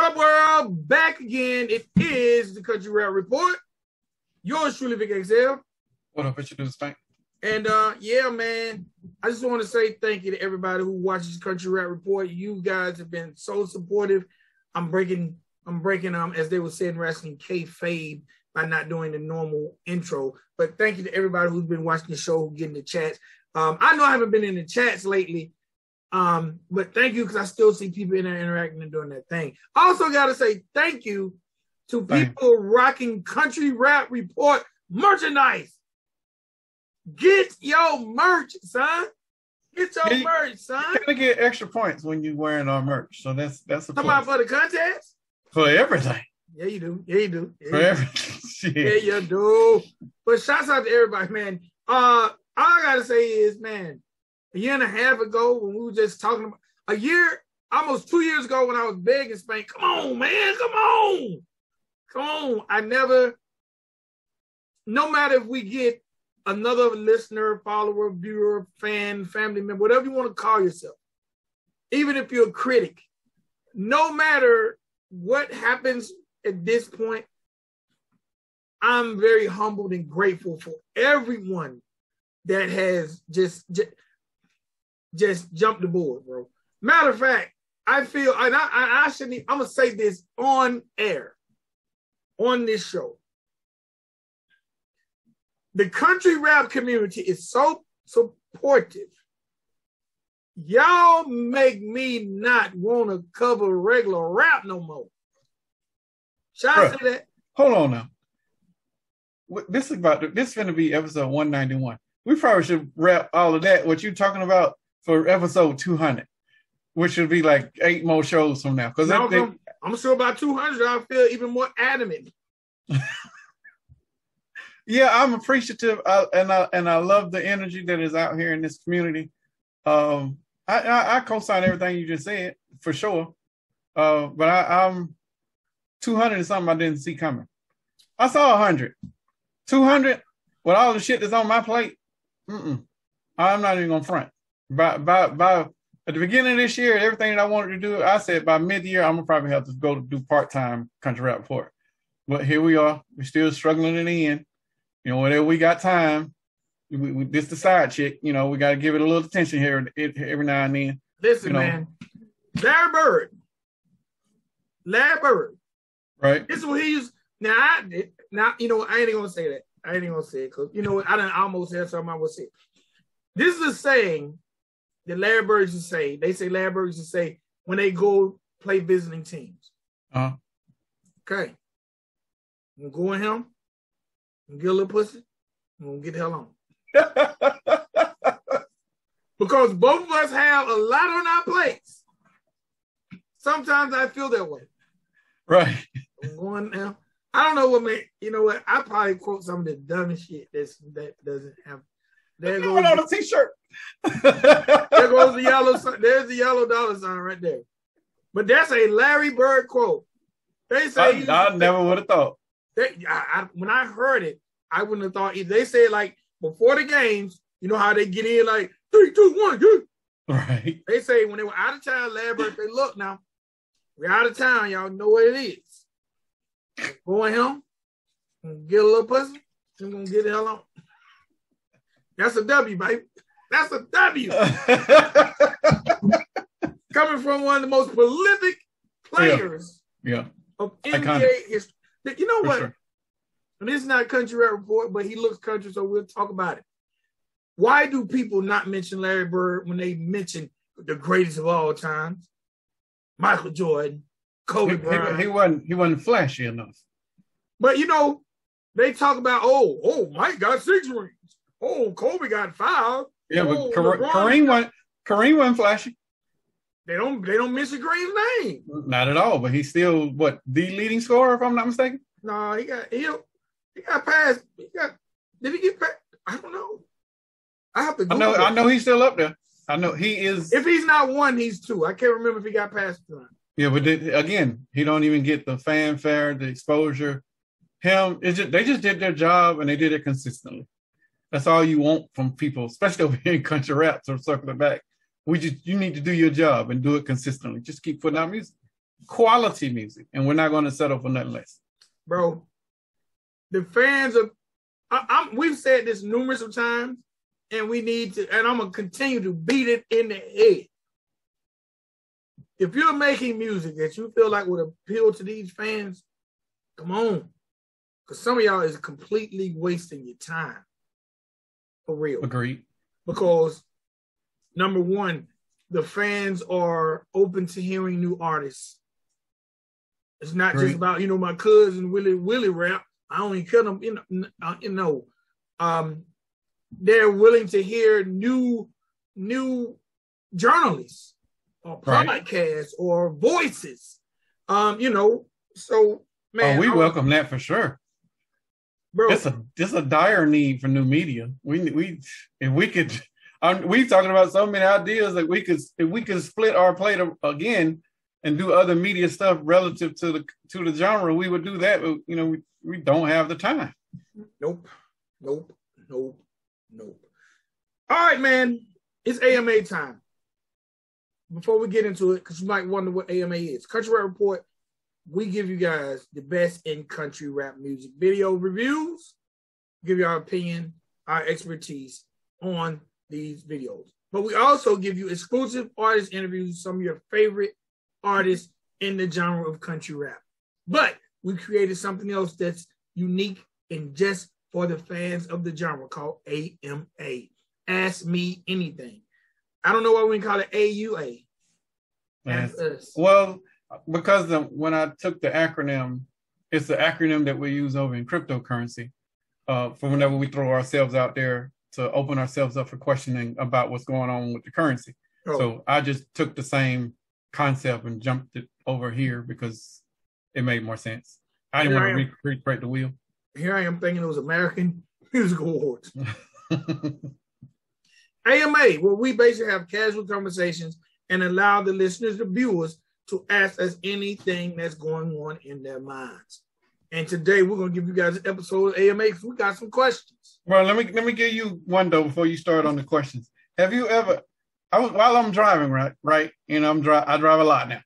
What up, world? Back again. It is the Country Rap Report. Yours truly, Vic XL. What up, what you do, Spank? And uh, yeah, man, I just want to say thank you to everybody who watches Country Rap Report. You guys have been so supportive. I'm breaking, I'm breaking um, as they would say in wrestling, kayfabe by not doing the normal intro. But thank you to everybody who's been watching the show, getting the chats. Um, I know I haven't been in the chats lately, um, but thank you because I still see people in there interacting and doing that thing. Also, got to say thank you to people rocking Country Rap Report merchandise. Get your merch, son. Get your You- merch, son. You're gonna get extra points when you're wearing our merch. So that's that's a Come on for the contest. for everything. Yeah, you do. Yeah, you do. Yeah, For you everything. Shit. Yeah, you do. But shouts out to everybody, man. Uh, all I gotta say is, man, a year and a half ago when we were just talking about a year, almost two years ago when I was begging Spank, come on, man, come on, come on. I never, no matter if we get another listener, follower, viewer, fan, family member, whatever you want to call yourself, even if you're a critic, no matter what happens at this point, I'm very humbled and grateful for everyone that has just just, just jumped the board, bro. Matter of fact, I feel and I, I, I shouldn't. I'm gonna say this on air, on this show. The country rap community is so supportive. Y'all make me not want to cover regular rap no more. Should I Bruh. say that? Hold on now. This is about to, this is gonna be episode 191. We probably should wrap all of that, what you're talking about, for episode 200, which would be like eight more shows from now. Because Malcolm, I'm sure about 200, I'll feel even more adamant. yeah, I'm appreciative, uh, and I and I love the energy that is out here in this community. Um, I, I, I co-sign everything you just said for sure, uh, but I, I'm 200 is something I didn't see coming. I saw 100, 200 with all the shit that's on my plate. Mm-mm, I'm not even gonna front. By by by at the beginning of this year, everything that I wanted to do, I said by mid-year I'm gonna probably have to go to do part-time country rap report. But here we are. We're still struggling in the end. You know, whenever we got time, we, we, this the side chick. You know, we got to give it a little attention here it- every now and then. Listen, You know. man. Larry Bird. Larry Bird. Right? This is what he used. Now, I, now, you know, I ain't gonna say that. I ain't gonna say it because you know what? I done almost had something I would say. This is a saying that Larry Bird used to say. They say Larry Bird used to say when they go play visiting teams. Uh, Okay. I'm gonna go in him. I'm gonna get a little pussy. I'm gonna get the hell on. Because both of us have a lot on our plates. Sometimes I feel that way. right. I'm going now. I don't know what made you know what I probably quote some of the dumbest shit that's that doesn't have. There goes on a t-shirt. there goes the yellow. There's the yellow dollar sign right there. But that's a Larry Bird quote. They say I, I never would have thought. They, I, I, when I heard it, I wouldn't have thought. If they said like before the games, you know how they get in like three, two, one, yeah. Right. They say when they were out of town, Larry Bird, they look now, we're out of town. Y'all know what it is. Going home, get a little pussy. I'm gonna get the hell on. That's a W, baby. That's a W. Coming from one of the most prolific players yeah. of Iconic. NBA history. You know For what? sure. And this is not country rap report, but he looks country, so we'll talk about it. Why do people not mention Larry Bird when they mention the greatest of all times? Michael Jordan, Kobe He, Bryant. he, he wasn't he wasn't flashy enough. but you know, they talk about oh, oh, Mike got six rings. Oh, Kobe got fouled. Yeah, Oh, but Kare- Kareem wasn't Kareem wasn't flashy. They don't they don't mention Green's name. Not at all. But he's still what the leading scorer, if I'm not mistaken. No, he got he he got past. He got did he get past? I don't know. I have to. I know it. I know he's still up there. I know he is. If he's not one, he's two. I can't remember if he got past one. Yeah, but again, he don't even get the fanfare, the exposure. Him, it's just, they just did their job and they did it consistently. That's all you want from people, especially over here in country rap. So circle it back. We just you need to do your job and do it consistently. Just keep putting out music. quality music, and we're not going to settle for nothing less. Bro, the fans of I, I'm, we've said this numerous of times, and we need to, and I'm gonna continue to beat it in the head. If you're making music that you feel like would appeal to these fans, come on, because some of y'all is completely wasting your time. For real. Agreed. Because number one, the fans are open to hearing new artists. It's not Agreed. just about you know my cousin Willie Willie rap. I only kill them, you know. uh, You know, um, they're willing to hear new new journalists or Right. podcasts or voices. Um, you know, so man, oh, we I- welcome that for sure. Bro. It's a it's a dire need for new media. We we if we could, um, we talking about so many ideas that we could if we could split our plate again and do other media stuff relative to the to the genre, we would do that. But you know, we, we don't have the time. Nope. Nope. Nope. Nope. All right, man. It's AMA time. Before we get into it, because you might wonder what AMA is. Country Rap Report, we give you guys the best in country rap music video reviews, give you our opinion, our expertise on these videos. But we also give you exclusive artist interviews, some of your favorite artists in the genre of country rap. But we created something else that's unique and just for the fans of the genre called AMA. Ask me anything. I don't know why we call it AUA. Ask us. Well, because the, when I took the acronym, it's the acronym that we use over in cryptocurrency uh, for whenever we throw ourselves out there to open ourselves up for questioning about what's going on with the currency. Oh, So I just took the same concept and jumped it over here because it made more sense. I didn't Here want to re- recreate the wheel. here I am thinking it was American Music Awards. AMA, where we basically have casual conversations and allow the listeners, the viewers, to ask us anything that's going on in their minds. And today we're gonna give you guys an episode of AMA because we got some questions. well, let me let me give you one though before you start on the questions. Have you ever? I was while I'm driving, right? Right, you know, I'm dri- I drive a lot now.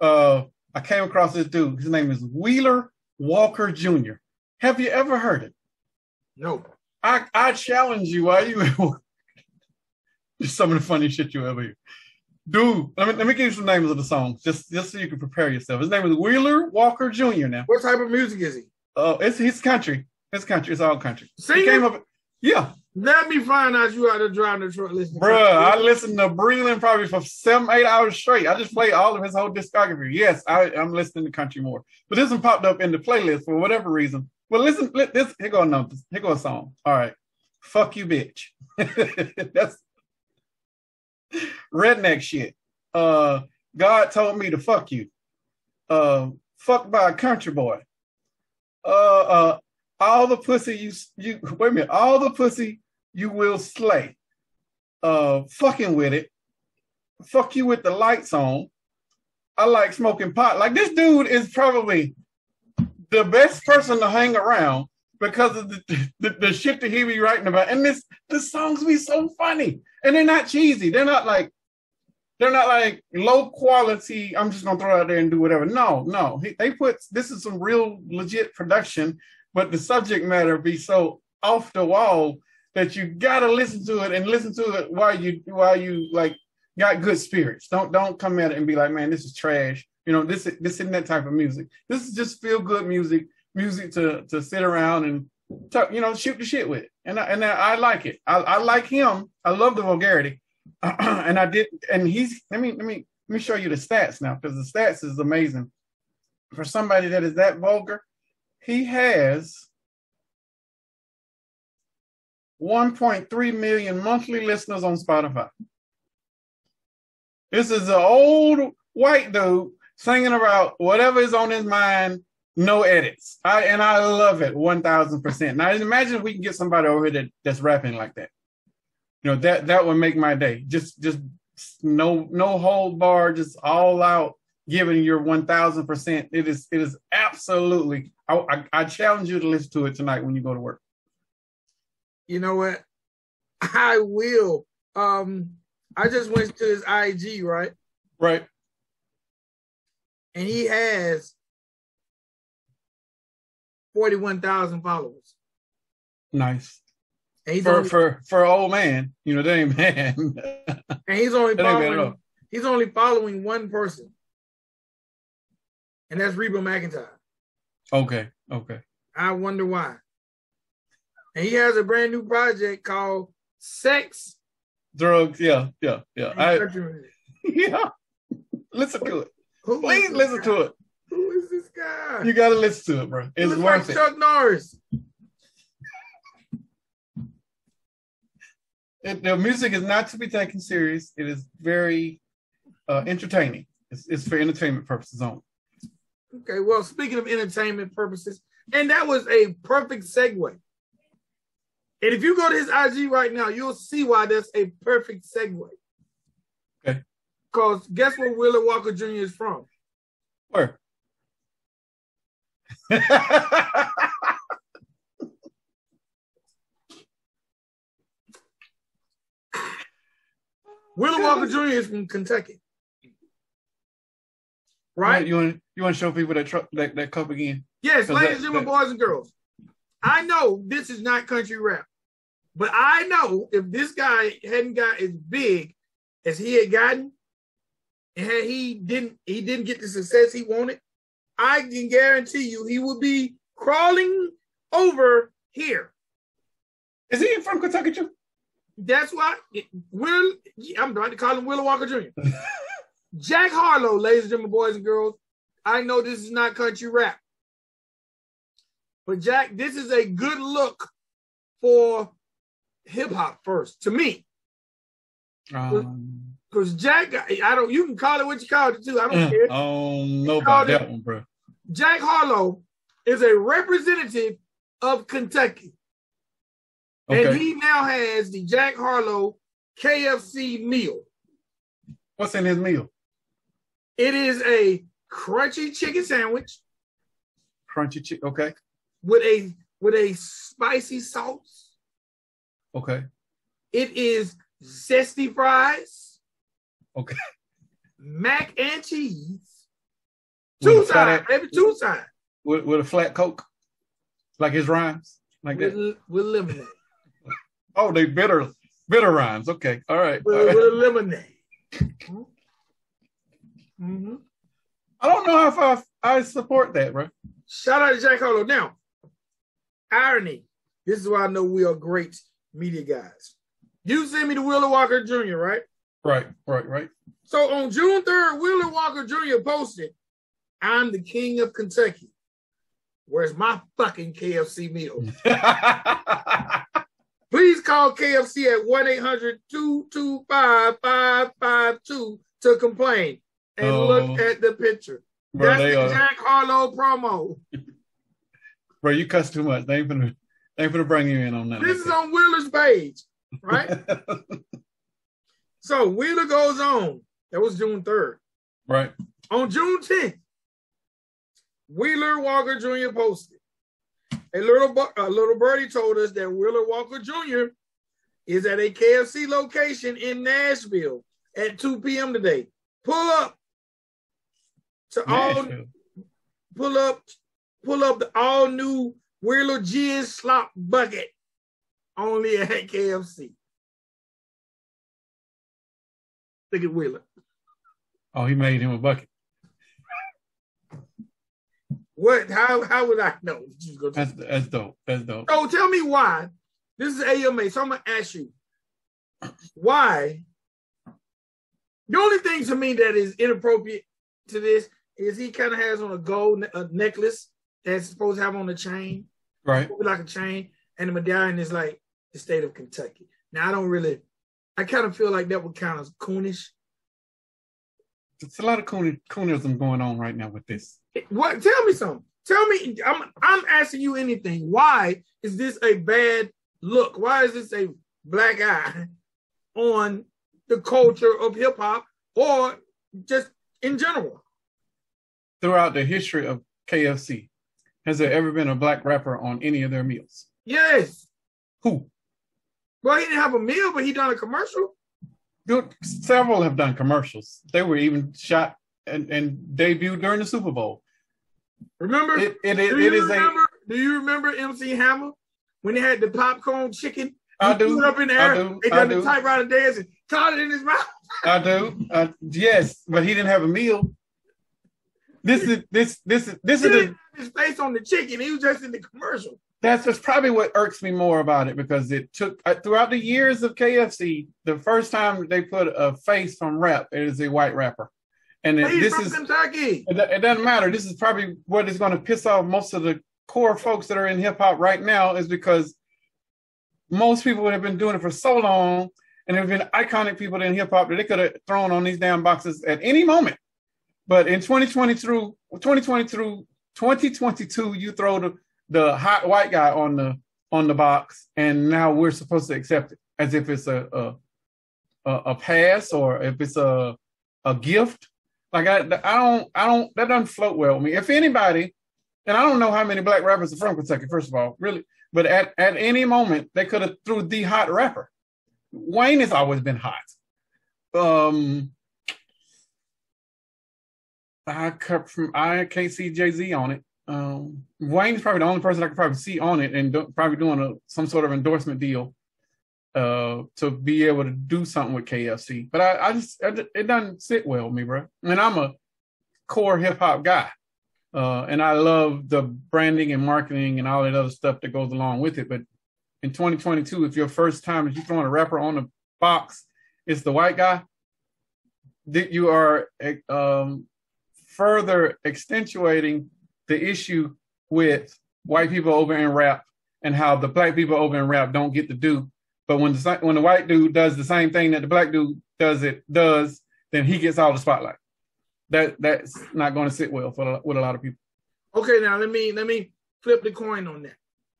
Uh, I came across this dude. His name is Wheeler Walker Jr. Have you ever heard it? No. I I challenge you. Why you? Just some of the funny shit you ever hear. Dude, let me let me give you some names of the songs, just just so you can prepare yourself. His name is Wheeler Walker Jr. Now, What type of music is he? uh, it's he's country. It's country. It's all country. He came up, yeah, Let me find out you out there driving the truck listening. bruh. I listened to Breland probably for seven, eight hours straight. I just played all of his whole discography. Yes, I, I'm listening to country more, but this one popped up in the playlist for whatever reason. Well, listen, let this here go number. Here go a song. All right, fuck you, bitch. That's redneck shit. Uh, God told me to fuck you. Uh, fucked by a country boy. Uh, uh, all the pussy you you wait a minute. All the pussy you will slay. Uh, fucking with it. Fuck you with the lights on. I like smoking pot. Like this dude is probably the best person to hang around because of the, the, the shit that he be writing about. And this the songs be so funny. And they're not cheesy. They're not like they're not like low quality. I'm just gonna throw it out there and do whatever. No, no. They put this is some real legit production, but the subject matter be so off the wall that you gotta listen to it and listen to it while you while you like got good spirits. Don't don't come at it and be like, man, this is trash. You know, this this isn't that type of music. This is just feel good music, music to to sit around and talk, you know, shoot the shit with. And I, and I, I like it. I, I like him. I love the vulgarity. and I did and he's let me let me let me show you the stats now because the stats is amazing. For somebody that is that vulgar, he has 1.3 million monthly listeners on Spotify. This is an old white dude singing about whatever is on his mind, no edits. I and I love it 1000%. Now imagine if we can get somebody over here that, that's rapping like that. You know, that that would make my day. Just just no no hold bar, just all out giving your 1000%. It is it is absolutely I, I, I challenge you to listen to it tonight when you go to work. You know what? I will. Um, I just went to his IG, right? Right. and he has forty-one thousand followers. Nice. And he's For only, for for old man, you know, that ain't bad. and he's only that ain't bad at following he's only following one person, and that's Reba McEntire. Okay, okay. I wonder why. And he has a brand new project called Sex Drugs, yeah, yeah, yeah. I, yeah. Listen to it. Who Please listen to it. Who is this guy? You gotta listen to it, bro. It's worth like it. Chuck Norris. it. The music is not to be taken serious. It is very uh, entertaining. It's, it's for entertainment purposes only. Okay, well, speaking of entertainment purposes, and that was a perfect segue. And if you go to his IG right now, you'll see why that's a perfect segue. Okay. Because guess where Willie Walker Jr. is from? Where? Wheeler Walker Jr. is from Kentucky. Right? You want you want to show people that truck that, that cup again? Yes, ladies and gentlemen, boys and girls. I know this is not country rap, but I know if this guy hadn't got as big as he had gotten, and had he didn't he didn't get the success he wanted, I can guarantee you he will be crawling over here. Is he from Kentucky too? That's why Will I'm about to call him Willa Walker Jr. Jack Harlow, ladies and gentlemen, boys and girls. I know this is not country rap. But Jack, this is a good look for hip hop first, to me. Um, Because Jack, I don't you can call it what you call it too. I don't mm, I care. don't know called about it- that one, bro. Jack Harlow is a representative of Kentucky. And he now has the Jack Harlow KFC meal. What's in his meal? It is a crunchy chicken sandwich Crunchy chicken. Okay. with a with a spicy sauce. Okay. It is zesty fries, Okay. mac and cheese, two sides, maybe two sides With, with a flat coke, like his rhymes, like with, that. with lemonade. Oh, they bitter, bitter rhymes. Okay. All right. With, All right. with lemonade. Mhm. I don't know if I I support that, bro. Shout out to Jack Harlow. Now, irony. This is why I know we are great media guys. You send me the Wheeler Walker Jr., right? Right. Right. Right. So on June 3rd, Wheeler Walker Jr. posted, I'm the king of Kentucky. Where's my fucking KFC meal? Please call KFC at 1 800 225 552 to complain and Oh. look at the picture. bro, That's the are, Jack Harlow promo. bro, you cuss too much. They ain't gonna, they ain't gonna bring you in on that. This is on Wheeler's page, right? So Wheeler goes on. That was June 3rd. right. On June 10th, Wheeler Walker Jr. posted. A little a little birdie told us that Wheeler Walker Jr. is at a KFC location in Nashville at 2 p.m. today. Pull up to all pull up pull up the all new Wheeler Jizz Slop Bucket only at KFC. Look at Wheeler. Oh, he made him a bucket. What? How? How would I know? That's that's dope. That's dope. So tell me why. This is AMA, so I'm gonna ask you why. The only thing to me that is inappropriate to this is he kind of has on a gold a necklace that's supposed to have on a chain, Right. like a chain, and the medallion is like the state of Kentucky. Now I don't really, I kind of feel like that would kind of coonish. It's a lot of coon, coonism going on right now with this. What? Tell me something. Tell me. I'm I'm asking you anything. Why is this a bad look? Why is this a black eye on the culture of hip hop or just in general? Throughout the history of KFC, has there ever been a black rapper on any of their meals? Yes. Who? Well, he didn't have a meal, but he done a commercial. Good. Several have done commercials. They were even shot and, and debuted during the Super Bowl. Remember? It, it, it, do, you is remember do you remember MC Hammer when they had the popcorn chicken? I He do. up in the I air. do. They I done the typewriter dance and caught it in his mouth. I do. Uh, yes, but he didn't have a meal. This is this this is this He is the, didn't have his face on the chicken. He was just in the commercial. That's that's probably what irks me more about it because it took uh, throughout the years of KFC, the first time they put a face from rap, it is a white rapper, and it- this is Kentucky. It, it doesn't matter. This is probably what is going to piss off most of the core folks that are in hip hop right now is because most people would have been doing it for so long and there have been iconic people in hip hop that they could have thrown on these damn boxes at any moment. But in 2020 through 2020 through 2022, you throw the, the hot white guy on the on the box, and now we're supposed to accept it as if it's a a, a, a pass or if it's a a gift. Like I, I don't, I don't. That doesn't float well with me. If anybody, and I don't know how many black rappers are from Kentucky. First of all, really, but at at any moment they could have threw the hot rapper. Wayne has always been hot. Um, I cut from. I can't see Jay Z on it. Um, Wayne's probably the only person I could probably see on it, and do, probably doing a some sort of endorsement deal uh to be able to do something with KFC. But I, I just I, it doesn't sit well with me, bro. And I'm a core hip hop guy. Uh, and I love the branding and marketing and all that other stuff that goes along with it. But in 2022, if your first time is you throwing a rapper on the box, it's the white guy, that you are um, further accentuating the issue with white people over in rap and how the black people over in rap don't get to do. But when the when the white dude does the same thing that the black dude does it does, then he gets all the spotlight. That that's not going to sit well for with a lot of people. Okay, now let me let me flip the coin on that.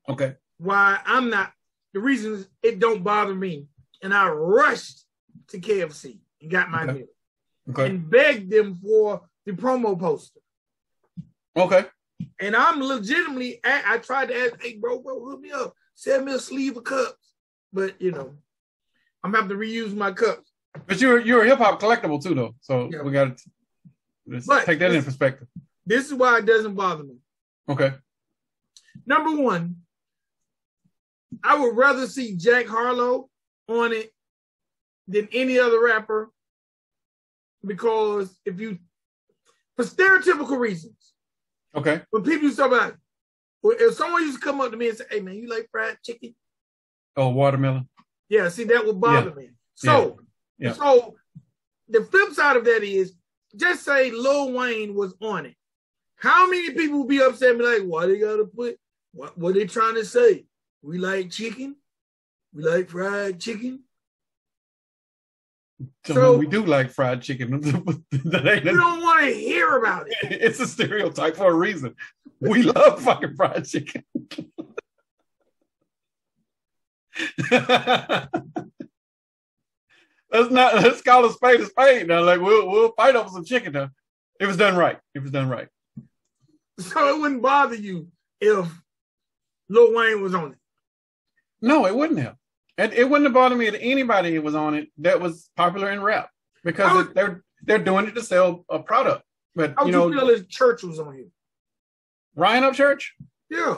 Okay. Why I'm not the reasons it don't bother me, and I rushed to KFC and got my Okay. meal Okay. and begged them for the promo poster. Okay. And I'm legitimately, I, I tried to ask, hey, bro, bro, hook me up. Send me a sleeve of cups. But, you know, I'm going to have to reuse my cups. But you're you're a hip hop collectible too, though. So Yeah. we got to take that in perspective. This is why it doesn't bother me. Okay. Number one, I would rather see Jack Harlow on it than any other rapper because if you, for stereotypical reasons, Okay. when people used to talk about, if someone used to come up to me and say, hey, man, you like fried chicken? Oh, watermelon. Yeah, see, that would bother me. So, Yeah. Yeah. so the flip side of that is just say Lil Wayne was on it. How many people would be upset and be like, why they gotta put what what they trying to say? We like chicken, we like fried chicken. So, So- we do like fried chicken. You don't want to hear about it. it's a stereotype for a reason. We love fucking fried chicken. let's not let's call a spade a spade now. Like we'll we'll fight over some chicken now. It was done right. It was done right. So it wouldn't bother you if Lil Wayne was on it. No, it wouldn't have. And it wouldn't have bothered me if anybody was on it that was popular in rap because would- they're they're doing it to sell a product. But How you know, you feel if Church was on here? Ryan Upchurch, Yeah.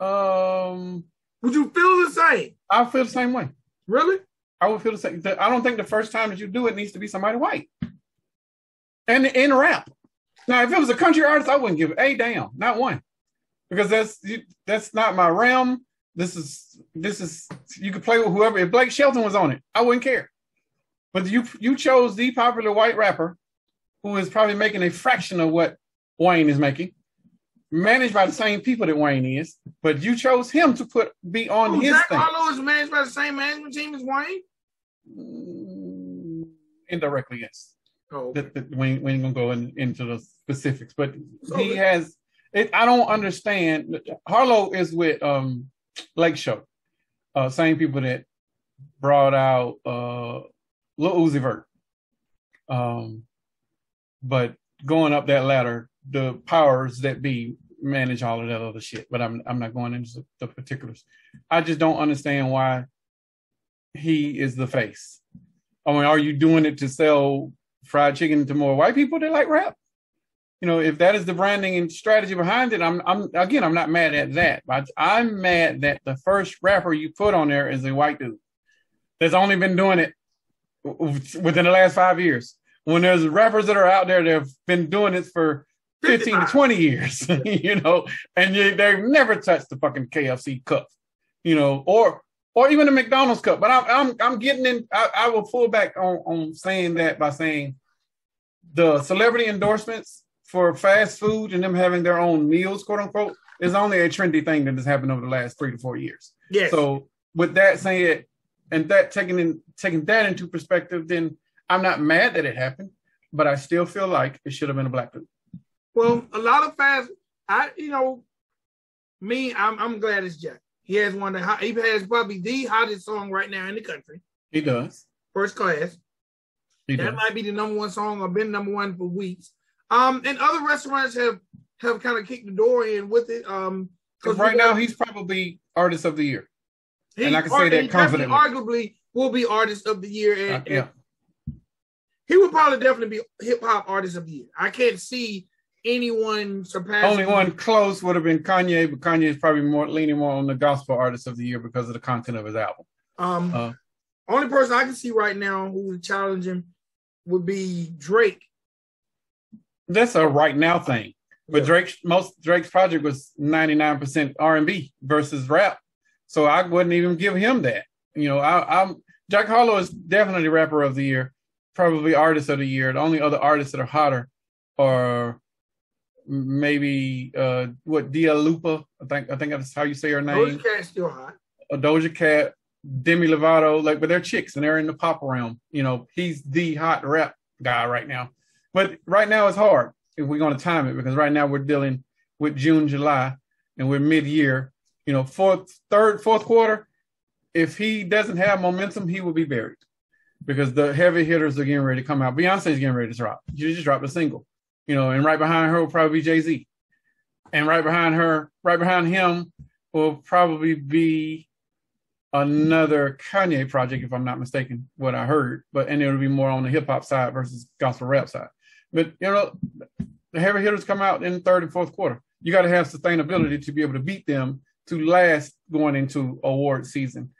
um, Would you feel the same? I feel the same way. Really? I would feel the same. I don't think the first time that you do it needs to be somebody white. And in rap. Now, if it was a country artist, I wouldn't give a damn, not one, because that's that's not my realm. This is this is you could play with whoever. If Blake Shelton was on it, I wouldn't care. But you you chose the popular white rapper, who is probably making a fraction of what Wayne is making, managed by the same people that Wayne is. But you chose him to put be on Oh, his Jack thing. Harlow is managed by the same management team as Wayne? Mm, Indirectly, yes. Oh, that, that we, ain't- we ain't gonna go in, into the specifics, but So he the- has. It, I don't understand. Harlow is with um Lake Show, uh, same people that brought out uh Lil Uzi Vert. Um, but going up that ladder, the powers that be manage all of that other shit. But I'm I'm not going into the particulars. I just don't understand why he is the face. I mean, are you doing it to sell fried chicken to more white people that like rap. You know, if that is the branding and strategy behind it, I'm, I'm again, I'm not mad at that. But I'm mad that the first rapper you put on there is a white dude that's only been doing it within the last five years. When there's rappers that are out there that have been doing this for 15 to 20 years, you know, and you, they've never touched the fucking KFC cup, you know, or or even the McDonald's cup. But I'm I'm I'm getting in. I, I will pull back on on saying that by saying the celebrity endorsements for fast food and them having their own meals, quote unquote, is only a trendy thing that has happened over the last three to four years. Yes. So with that said, and that taking in taking that into perspective, then I'm not mad that it happened, but I still feel like it should have been a black dude. Well, a lot of fast, I you know, me, I'm I'm glad it's Jack. He has one that he has probably the hottest song right now in the country. He does. First class. He that does. might be the number one song or been number one for weeks. Um, and other restaurants have have kind of kicked the door in with it. Um, because right now he's probably artist of the year, he, and I can say that confidently. Arguably, will be artist of the year. And, uh, yeah. He would probably definitely be hip hop artist of the year. I can't see anyone surpassing. Only one close would have been Kanye, but Kanye is probably more leaning more on the gospel artist of the year because of the content of his album. Um, uh, only person I can see right now who would challenge him would be Drake. That's a right now thing. But yeah. Drake's most Drake's project was 99% R&B versus rap. So I wouldn't even give him that. You know, I, am Jack Harlow is definitely rapper of the year, probably artist of the year. The only other artists that are hotter are maybe uh what Dia Lupa. I think I think that's how you say her name. Doja Cat still hot. A Doja Cat, Demi Lovato, like, but they're chicks and they're in the pop realm. You know, he's the hot rap guy right now. But right now it's hard if we're going to time it because right now we're dealing with June, July, and we're mid-year. You know, fourth, third, fourth quarter. If he doesn't have momentum, he will be buried because the heavy hitters are getting ready to come out. Beyonce's getting ready to drop. She just dropped a single, you know, and right behind her will probably be Jay Z, and right behind her, right behind him will probably be another Kanye project, if I'm not mistaken, what I heard. But and it'll be more on the hip hop side versus gospel rap side. But you know, the heavy hitters come out in third and fourth quarter. You got to have sustainability to be able to beat them to last going into award season,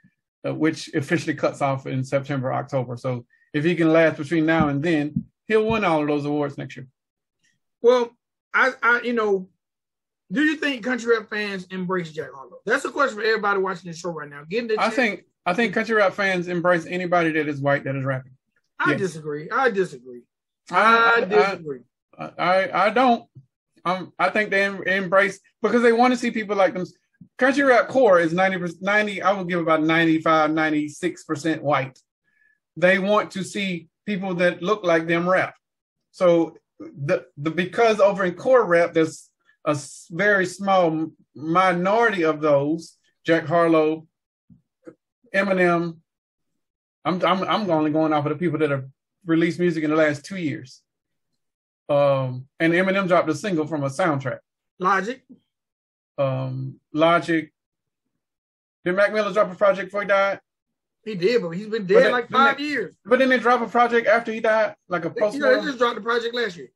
uh, which officially cuts off in September, October. So if he can last between now and then, he'll win all of those awards next year. Well, I, I you know, do you think country rap fans embrace Jack Harlow? That's a question for everybody watching the show right now. Getting the I think I think country rap fans embrace anybody that is white that is rapping. I yes. disagree. I disagree. I, I disagree. I, I, I don't. Um, I think they embrace because they want to see people like them. Country rap core is 90, 90 I would give about 95, 96% white. They want to see people that look like them rap. So the, the because over in core rap, there's a very small minority of those, Jack Harlow, Eminem. I'm, I'm, I'm only going off of the people that have released music in the last two years. Um, and Eminem dropped a single from a soundtrack. Logic. Um, Logic. Did Mac Miller drop a project before he died? He did, but he's been dead then, like five they, years. But then they drop a project after he died, like a post. You know, they just dropped the project last year.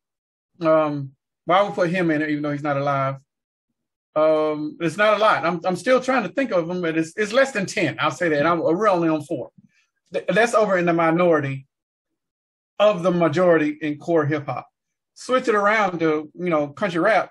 Um, why would put him in it, even though he's not alive? Um, it's not a lot. I'm I'm still trying to think of them, but it's it's less than ten. I'll say that. I'm we're only on four. That's over in the minority of the majority in core hip hop. Switch it around to, you know, country rap,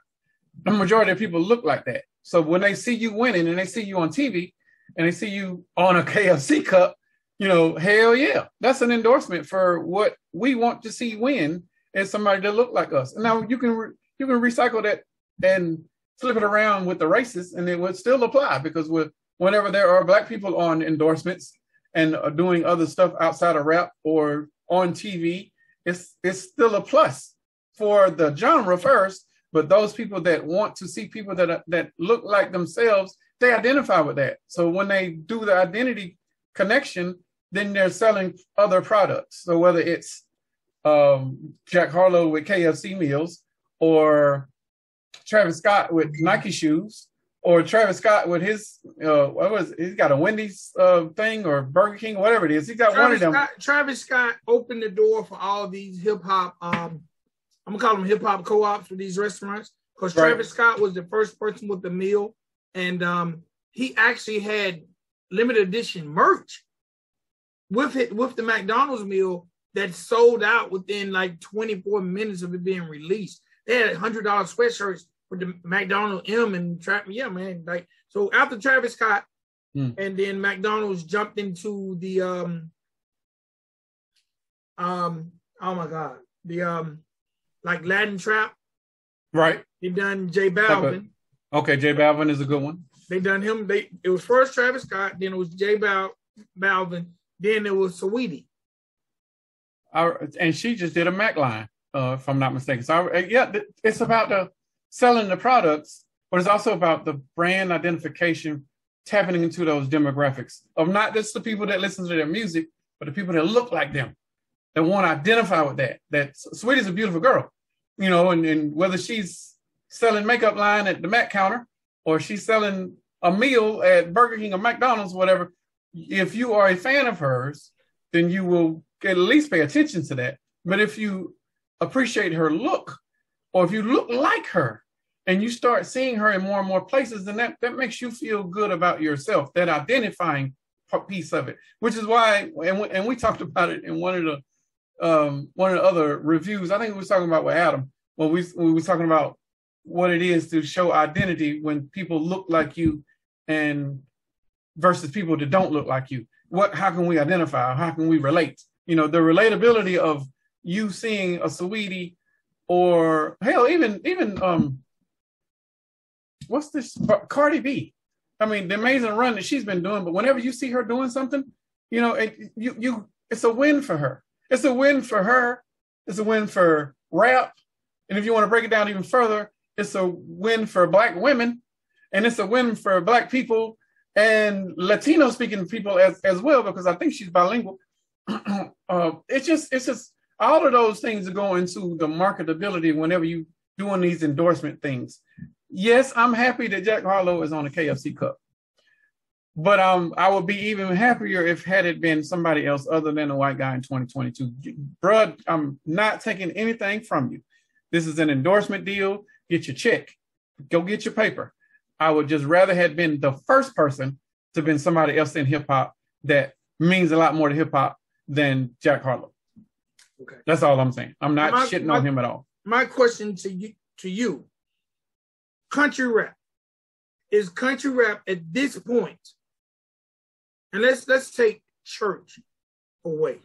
the majority of people look like that. So when they see you winning and they see you on TV and they see you on a KFC cup, you know, hell yeah, that's an endorsement for what we want to see win is somebody that look like us. And now you can re- you can recycle that and flip it around with the races, and it would still apply because with whenever there are black people on endorsements and doing other stuff outside of rap or on TV, it's it's still a plus for the genre first. But those people that want to see people that that look like themselves, they identify with that. So when they do the identity connection, then they're selling other products. So whether it's um, Jack Harlow with KFC meals or Travis Scott with Nike shoes or Travis Scott with his uh what was he's got a Wendy's uh thing or Burger King, whatever it is. He's got Travis one of them. Scott, Travis Scott opened the door for all these hip hop. Um, I'm gonna call them hip hop co-ops for these restaurants because Right. Travis Scott was the first person with the meal, and um, he actually had limited edition merch with it with the McDonald's meal that sold out within like 24 minutes of it being released. They had hundred dollar sweatshirts with the McDonald M and Tra- yeah, man. Like so after Travis Scott, Hmm. and then McDonald's jumped into the um um oh my god the um like Latin trap. Right. They done J a- Balvin. Okay, J Balvin is a good one. They done him. They it was first Travis Scott, then it was J Bal- Balvin, then it was Saweetie. I, and she just did a Mac line, uh, if I'm not mistaken. So I, yeah, it's about the selling the products, but it's also about the brand identification, tapping into those demographics of not just the people that listen to their music, but the people that look like them, that want to identify with that. That Saweetie's a beautiful girl, you know, and, and whether she's selling makeup line at the Mac counter or she's selling a meal at Burger King or McDonald's, whatever. If you are a fan of hers, then you will at least pay attention to that. But if you appreciate her look, or if you look like her, and you start seeing her in more and more places, then that, that makes you feel good about yourself, that identifying piece of it. Which is why, and we, and we talked about it in one of the um, one of the other reviews. I think we was talking about with Adam when we when we was talking about what it is to show identity when people look like you and versus people that don't look like you. What how can we identify? How can we relate? You know, the relatability of you seeing a Saweetie or hell, even even um what's this Cardi B? I mean, the amazing run that she's been doing, but whenever you see her doing something, you know, it, you you it's a win for her. It's a win for her. It's a win for rap. And if you want to break it down even further, it's a win for black women and it's a win for black people and Latino speaking people as, as well, because I think she's bilingual. uh, it's just, it's just all of those things that go into the marketability whenever you doing these endorsement things. Yes, I'm happy that Jack Harlow is on the KFC Cup, but um, I would be even happier if had it been somebody else other than a white guy in 2022. Bruh, I'm not taking anything from you. This is an endorsement deal. Get your check. Go get your paper. I would just rather had been the first person to been somebody else in hip hop that means a lot more to hip hop than Jack Harlow. Okay. That's all I'm saying. I'm not My- shitting my- on him at all. My question to you to you, country rap. Is country rap at this point, and let's let's take church away.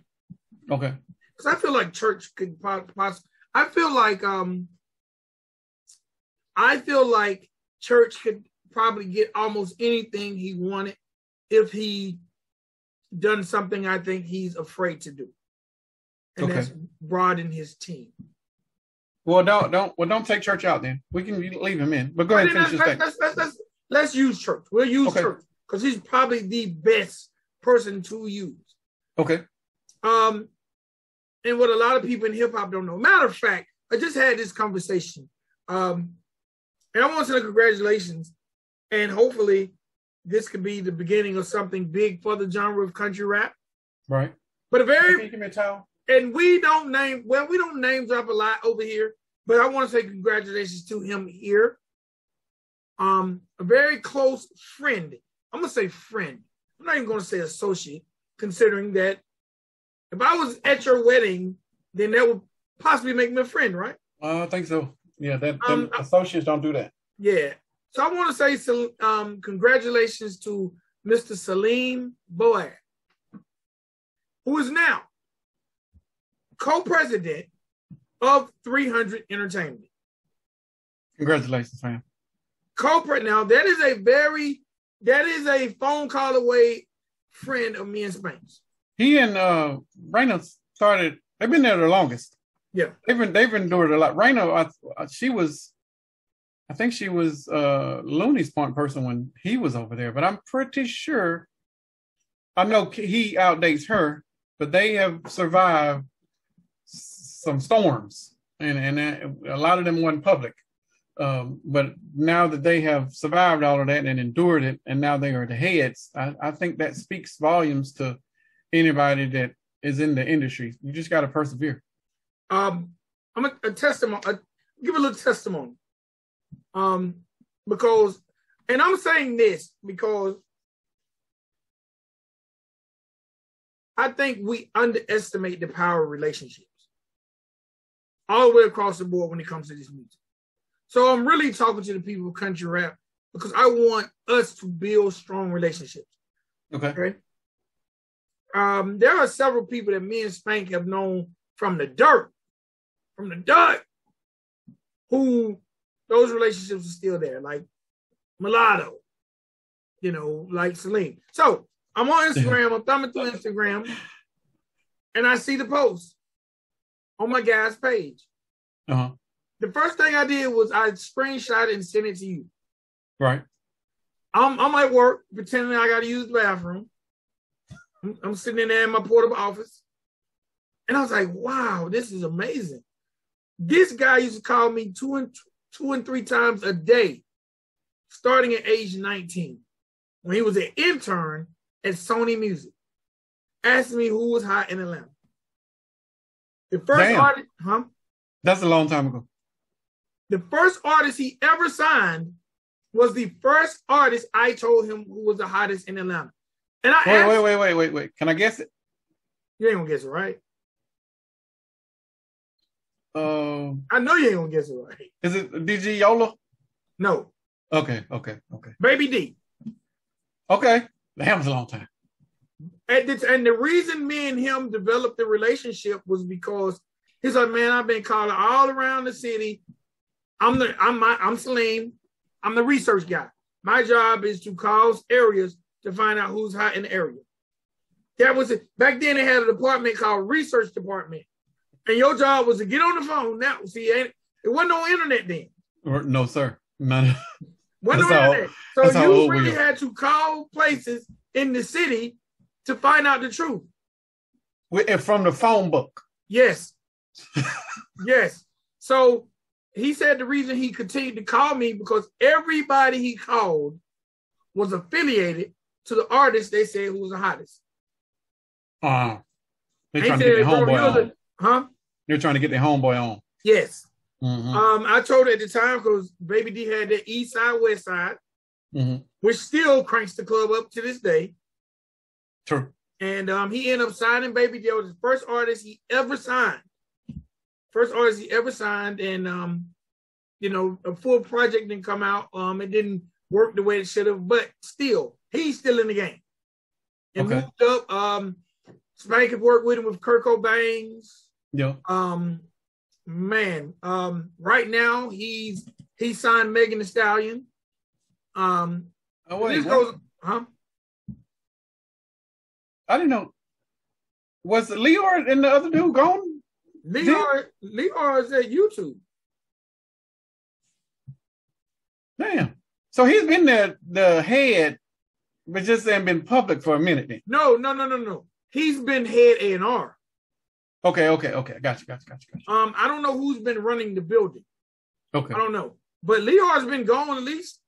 Okay. because I feel like church could possibly. I feel like um, I feel like church could probably get almost anything he wanted if he done something I think he's afraid to do, and Okay. that's broaden his team. Well, don't don't well don't take church out then. We can leave him in. But go ahead finish let's, let's, let's, let's, let's use church. We'll use Okay. church because he's probably the best person to use. Okay. Um, and what a lot of people in hip hop don't know. Matter of fact, I just had this conversation. Um, and I want to say congratulations. And hopefully this could be the beginning of something big for the genre of country rap. Right. But a very Can you give me a towel? and we don't name well, we don't name drop a lot over here, but I want to say congratulations to him here. Um, a very close friend. I'm gonna say friend. I'm not even gonna say associate, considering that if I was at your wedding, then that would possibly make me a friend, right? Uh, I think so. Yeah, that Um, associates don't do that. Yeah. So I want to say um, congratulations to Mr. Selim Bouab, who is now co-president of 300 Entertainment. Congratulations, fam. Co-president. Now that is a very that is a phone call away friend of me and Spanks. He and uh Rayna started. They've been there the longest. Yeah. They've been they've endured a lot. Rayna, I, she was, I think she was uh Looney's point person when he was over there. But I'm pretty sure. I know he outdates her, but they have survived some storms, and and a lot of them weren't public. Um, but now that they have survived all of that and endured it, and now they are the heads, I, I think that speaks volumes to anybody that is in the industry. You just got to persevere. Um, I'm a, a testimony. A, give a little testimony. Um, because, and I'm saying this because I think we underestimate the power of relationships all the way across the board when it comes to this music. So I'm really talking to the people of country rap because I want us to build strong relationships. Okay. Okay. Um, there are several people that me and Spank have known from the dirt, from the dirt, who those relationships are still there, like Mulatto, you know, like Selim. So I'm on Instagram, I'm thumbing through Instagram, and I see the post on my guy's page. Uh-huh. The first thing I did was I screenshot it and sent it to you. Right. I'm I'm at work pretending I got to use the bathroom. I'm, I'm sitting in there in my portable office, and I was like, "Wow, this is amazing." This guy used to call me two and two and three times a day, starting at age 19, when he was an intern at Sony Music, asking me who was hot in Atlanta. The first Damn. artist, huh? That's a long time ago. The first artist he ever signed was the first artist I told him who was the hottest in Atlanta. And I Wait, asked, wait, wait, wait, wait, wait. Can I guess it? you ain't gonna guess it right. Um, I know you ain't gonna guess it right. is it DG Yola? No, Okay, okay, okay, Baby D. okay. That was a long time. And the, and the reason me and him developed the relationship was because he's like, man, I've been calling all around the city. I'm the I'm my I'm Selim. I'm the research guy. My job is to call areas to find out who's hot in the area. That was it. Back then they had a department called research department. And your job was to get on the phone. Now, see, it wasn't no internet then. Or- No, sir. None. Wasn't no internet. So you really had to call places in the city to find out the truth. And from the phone book. Yes. yes. So he said the reason he continued to call me because everybody he called was affiliated to the artist they said who was the hottest. Uh, they're He trying to get their homeboy on. Huh? They're trying to get their homeboy on. Yes. Mhm, Um, I told her at the time because Baby D had the east side, west side, mhm. which still cranks the club up to this day. True. And um, he ended up signing Baby D. It was the first artist he ever signed. First artist he ever signed. And um, you know, a full project didn't come out. Um, it didn't work the way it should have, but still, he's still in the game. And Okay. moved up. Um, Spank had worked with him with Kirko Bangz. Yeah. Um, man, um, right now he's he signed Megan Thee Stallion. Um, Oh, wait, this what? goes, huh? I didn't know. Was Lyor and the other dude gone? Lyor, Lyor is at YouTube. Damn. So he's been the the head, but just ain't been public for a minute then. No, no, no, no, no. He's been head A and R. Okay, okay, okay. Got you, got you, got you, got you. Um, I don't know who's been running the building. Okay. I don't know, but Lyor's been gone at least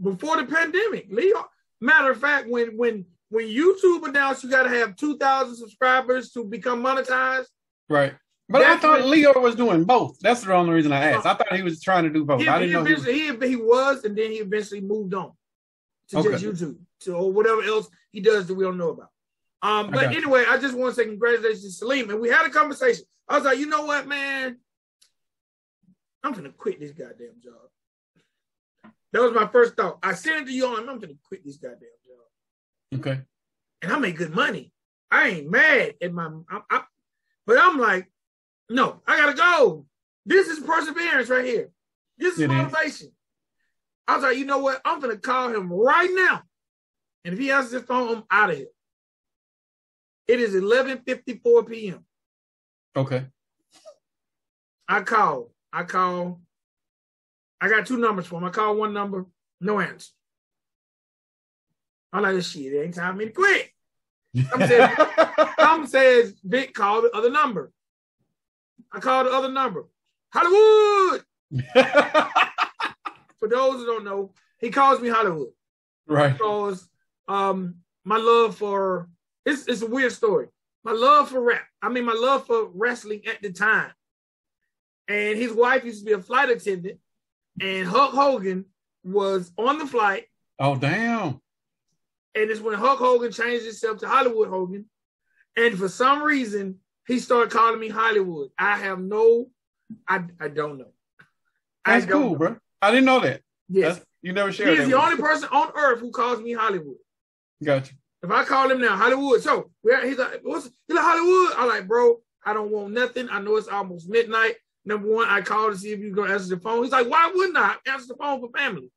before the pandemic. Lyor, matter of fact, when when when YouTube announced you got to have two thousand subscribers to become monetized, Right. But I thought Leo was doing both. That's the only reason I asked. I thought he was trying to do both. he, I didn't know he was. he, he was, and then he eventually moved on to just YouTube to or whatever else he does that we don't know about. Um, but anyway, I just want to say congratulations to Selim, and we had a conversation. I was like, you know what, man, I'm gonna quit this goddamn job. That was my first thought. I sent it to you on. I'm gonna quit this goddamn job, Okay. and I make good money. I ain't mad at my, I'm, I, but I'm like, no, I gotta go. This is perseverance right here. This is motivation. I was like, you know what? I'm gonna call him right now, and if he answers his phone, I'm out of here. It is 11:54 p.m. Okay. I call. I call. I got two numbers for him. I call one number, no answer. I'm like, shit, it ain't time for me to quit. I'm saying, Tom says, Vic, call the other number. I called the other number. Hollywood. For those who don't know, he calls me Hollywood right. because um my love for it's it's a weird story. My love for rap, I mean my love for wrestling at the time. And his wife used to be a flight attendant, and Hulk Hogan was on the flight, Oh damn. And it's when Hulk Hogan changed himself to Hollywood Hogan. And for some reason, he started calling me Hollywood. I have no, I I don't know. That's don't cool, know. bro. I didn't know that. Yes, That's, you never he shared is that. the only person on earth who calls me Hollywood. Gotcha. If I call him now, Hollywood. So where he's like, what's he's like Hollywood? I'm like, bro, I don't want nothing. I know it's almost midnight. Number one, I called to see if you're gonna answer the phone. He's like, why wouldn't I answer the phone for family?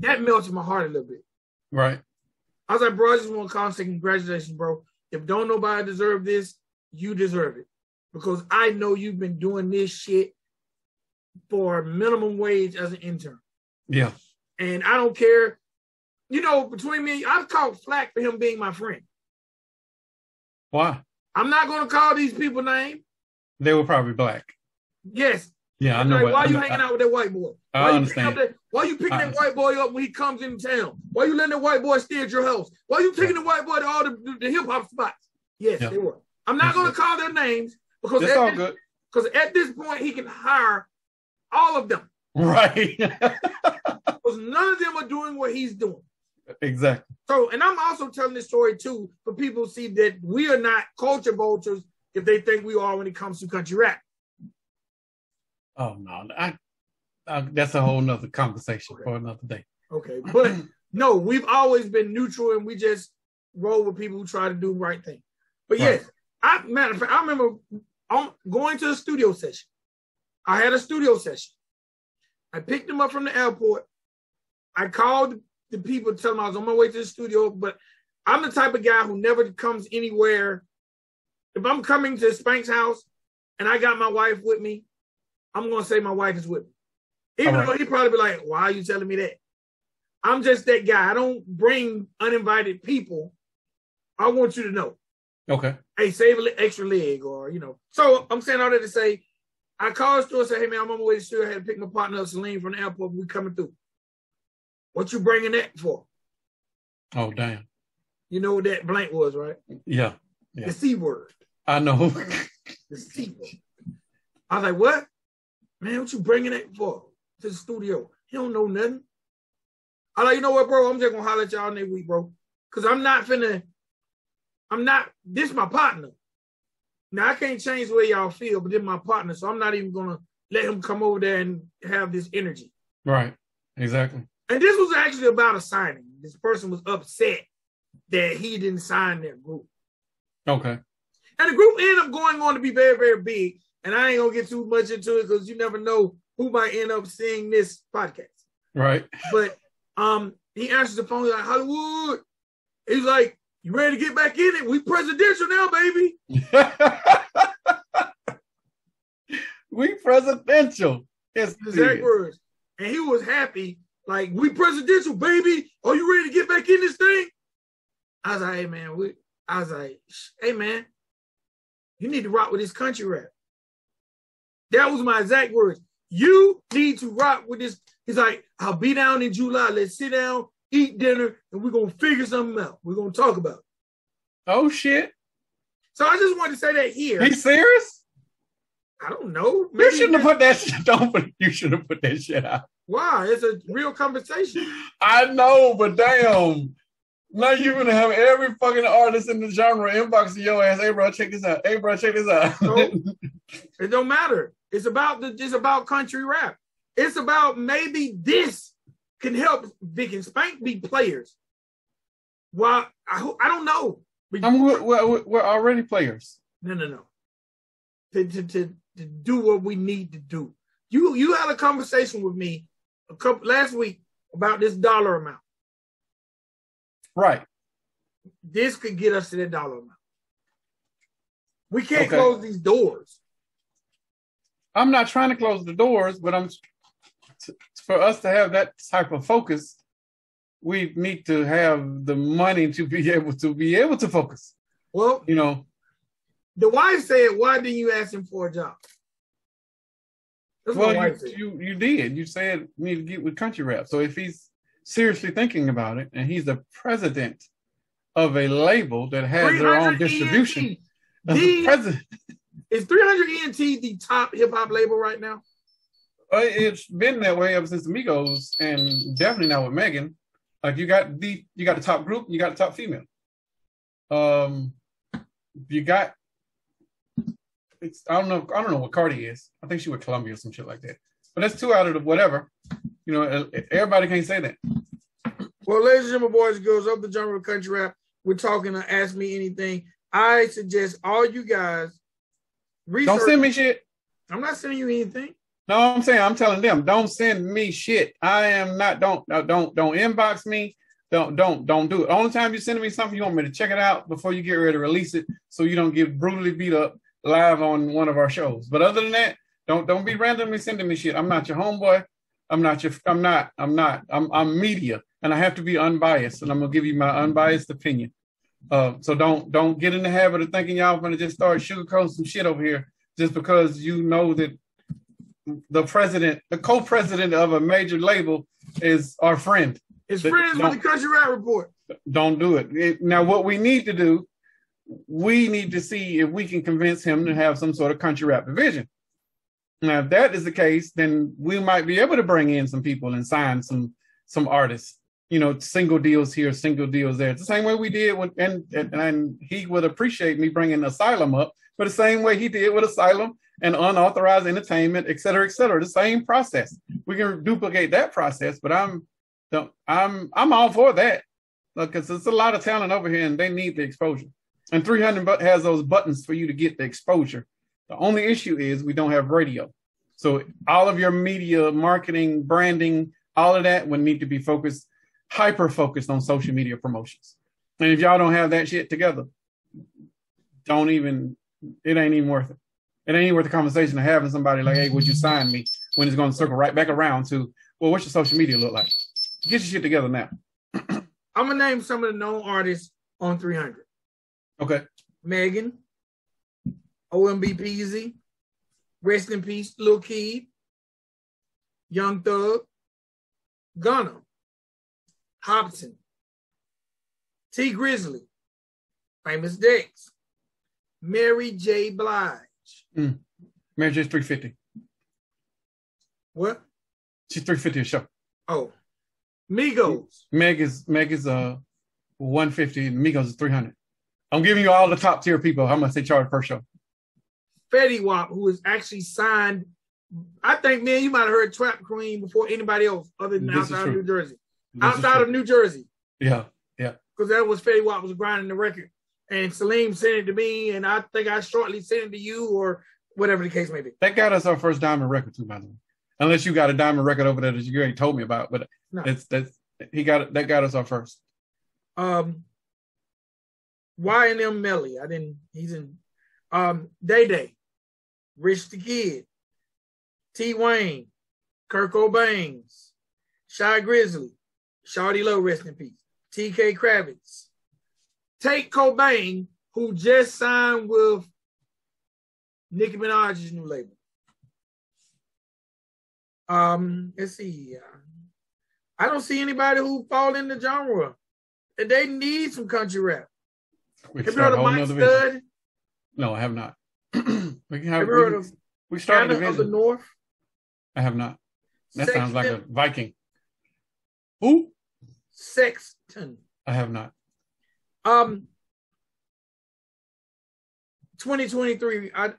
That melted my heart a little bit. Right. I was like, bro, I just want to call and say congratulations, bro. If don't nobody deserve this, you deserve it. Because I know you've been doing this shit for minimum wage as an intern. Yeah. And I don't care. You know, between me, I've called flack for him being my friend. Why? I'm not going to call these people names. They were probably black. Yes. Yeah, I know. like, what, why I you hanging out with that white boy? I Why you understand. picking up that- why you picking I that white boy up when he comes in town? Why you letting that white boy stay at your house? Why you taking the white boy to all the, the hip hop spots? Yes, Yeah. they were. I'm not going to call their names because It's at all this- good. Because at this point, he can hire all of them. Right. Because none of them are doing what he's doing. exactly. So, and I'm also telling this story too for people to see that we are not culture vultures if they think we are when it comes to country rap. Oh no, I, I that's a whole nother conversation Okay. for another day. Okay. But no, we've always been neutral and we just roll with people who try to do the right thing. But Right. yes, I matter of fact, I remember I'm going to a studio session. I had a studio session. I picked them up from the airport. I called the people to tell them I was on my way to the studio, but I'm the type of guy who never comes anywhere. If I'm coming to Spank's house and I got my wife with me, I'm gonna say my wife is with me. Even right. though he'd probably be like, why are you telling me that? I'm just that guy. I don't bring uninvited people. I want you to know Okay. hey, save an extra leg, or you know. So I'm saying all that to say, I called store and said, hey man, I'm on my way to the store. I had to pick my partner up, Celine, from the airport. We coming through. What you bringing that for? Oh damn. You know what that blank was, right? Yeah. Yeah. The C word. I know. The C word. I was like, what? Man, what you bringing that for to the studio? He don't know nothing. I like, you know what, bro? I'm just gonna holler at y'all next week, bro. Cause I'm not finna, I'm not, this my partner. Now I can't change the way y'all feel, but this my partner, so I'm not even gonna let him come over there and have this energy. right. Exactly. And this was actually about a signing. This person was upset that he didn't sign their group. Okay. And the group ended up going on to be very, very big. And I ain't gonna get too much into it because you never know who might end up seeing this podcast. Right. But um, he answers the phone he's like Hollywood. He's like, "You ready to get back in it? We presidential now, baby." we presidential. Yes. Exact words. And he was happy, like, "We presidential, baby. Are you ready to get back in this thing?" I was like, "Hey man, we." I was like, "Hey man, you need to rock with this country rap." That was my exact words. You need to rock with this. He's like, I'll be down in July. Let's sit down, eat dinner, and we're gonna figure something out. We're gonna talk about it. Oh shit. So I just wanted to say that here. He's serious? I don't know. You shouldn't have put that shit. Don't put. You shouldn't have put that shit out. Why? It's a real conversation. I know, but damn. Now you're gonna have every fucking artist in the genre inboxing your ass. Hey, bro, check this out. Hey, bro, check this out. So it don't matter. It's about the. It's about country rap. It's about maybe this can help Vic and Spank be players. Well, I I don't know. But I'm, we're, we're, we're already players. No, no, no. To, to, to, to do what we need to do. You you had a conversation with me a couple last week about this dollar amount. Right. This could get us to that dollar amount. We can't Okay. close these doors. I'm not trying to close the doors, but I'm t- for us to have that type of focus, we need to have the money to be able to be able to focus. Well, You know, the wife said, "Why didn't you ask him for a job?" That's Well, you, you you did. You said you need to get with country rap. So if he's seriously thinking about it, and he's the president of a label that has their own distribution, The- president, Is 300 ENT the top hip hop label right now? uh, it's been that way ever since the Migos, and definitely now with Megan. Like you got the you got the top group, you got the top female. Um, you got. It's I don't know I don't know what Cardi is. I think she with Columbia or some shit like that. But that's two out of the whatever. You know, uh, everybody can't say that. Well, ladies and gentlemen, boys and girls of the genre of country rap, we're talking to Ask Me Anything. I suggest all you guys research. Don't send me shit. I'm not sending you anything. No, I'm saying I'm telling them, don't send me shit. I am not. Don't don't don't inbox me. Don't don't don't do it. Only time you're sending me something, you want me to check it out before you get ready to release it, so you don't get brutally beat up live on one of our shows. But other than that, don't don't be randomly sending me shit. I'm not your homeboy. I'm not your. I'm not. I'm not. I'm I'm media, and I have to be unbiased, and I'm gonna give you my unbiased opinion. Uh, so don't don't get in the habit of thinking y'all gonna just start sugarcoating some shit over here just because you know that the president, the co-president of a major label, is our friend. It's But friends with the country rap report. Don't do it. It- Now, what we need to do, we need to see if we can convince him to have some sort of country rap division. Now, if that is the case, then we might be able to bring in some people and sign some some artists. You know, single deals here, single deals there. It's the same way we did with, and, and and he would appreciate me bringing Asylum up, but the same way he did with Asylum and unauthorized entertainment, et cetera, et cetera. The same process. We can duplicate that process, but I'm I'm I'm all for that because there's a lot of talent over here and they need the exposure. And 300 bu- has those buttons for you to get the exposure. The only issue is we don't have radio. So all of your media, marketing, branding, all of that would need to be focused, hyper focused on social media promotions. And if y'all don't have that shit together, don't even, it ain't even worth it. It ain't even worth the conversation of having somebody like, hey, would you sign me? When it's going to circle right back around to, well, what's your social media look like? Get your shit together now. I'm gonna name some of the known artists on 300. Okay. Megan, OMB Peezy, Rest in Peace, Lil Keed, Young Thug, Gunna, Hobson, Tee Grizzley, Famous Dex, Mary J. Blige. Mary J's 350. What? She's 350 a show. Oh, Migos, Meg is Meg is uh 150 and Migos is 300. I'm giving you all the top tier people. How much they charge per show? Fetty Wap, who is actually signed. I think, man, you might have heard Trap Queen before anybody else other than This outside of. New Jersey. Outside of New Jersey. yeah. Yeah. Because that was Fetty Wap was grinding the record. And Selim sent it to me, and I think I shortly sent it to you or whatever the case may be. That got us our first diamond record too, by the way. Unless you got a diamond record over there that you already told me about, but No. it's that's he got it. That got us our first. Um, YNW Melly, I didn't. He's in. Um, Day Day, Rich the Kid, T Wayne, Kirko Bangz, Shy Glizzy, Shawty Lo, rest in peace. T.K. Kravitz, Tate Kobang, who just signed with Nicki Minaj's new label. Um, let's see. uh, I don't see anybody who fall in the genre. And they need some country rap. We Have you heard of Mike. Stud? No, I have not. we can have, Have you heard we, of we started of the. North? I have not. That sounds like a Viking. Who? Sexton. I have not. Um, 2023. I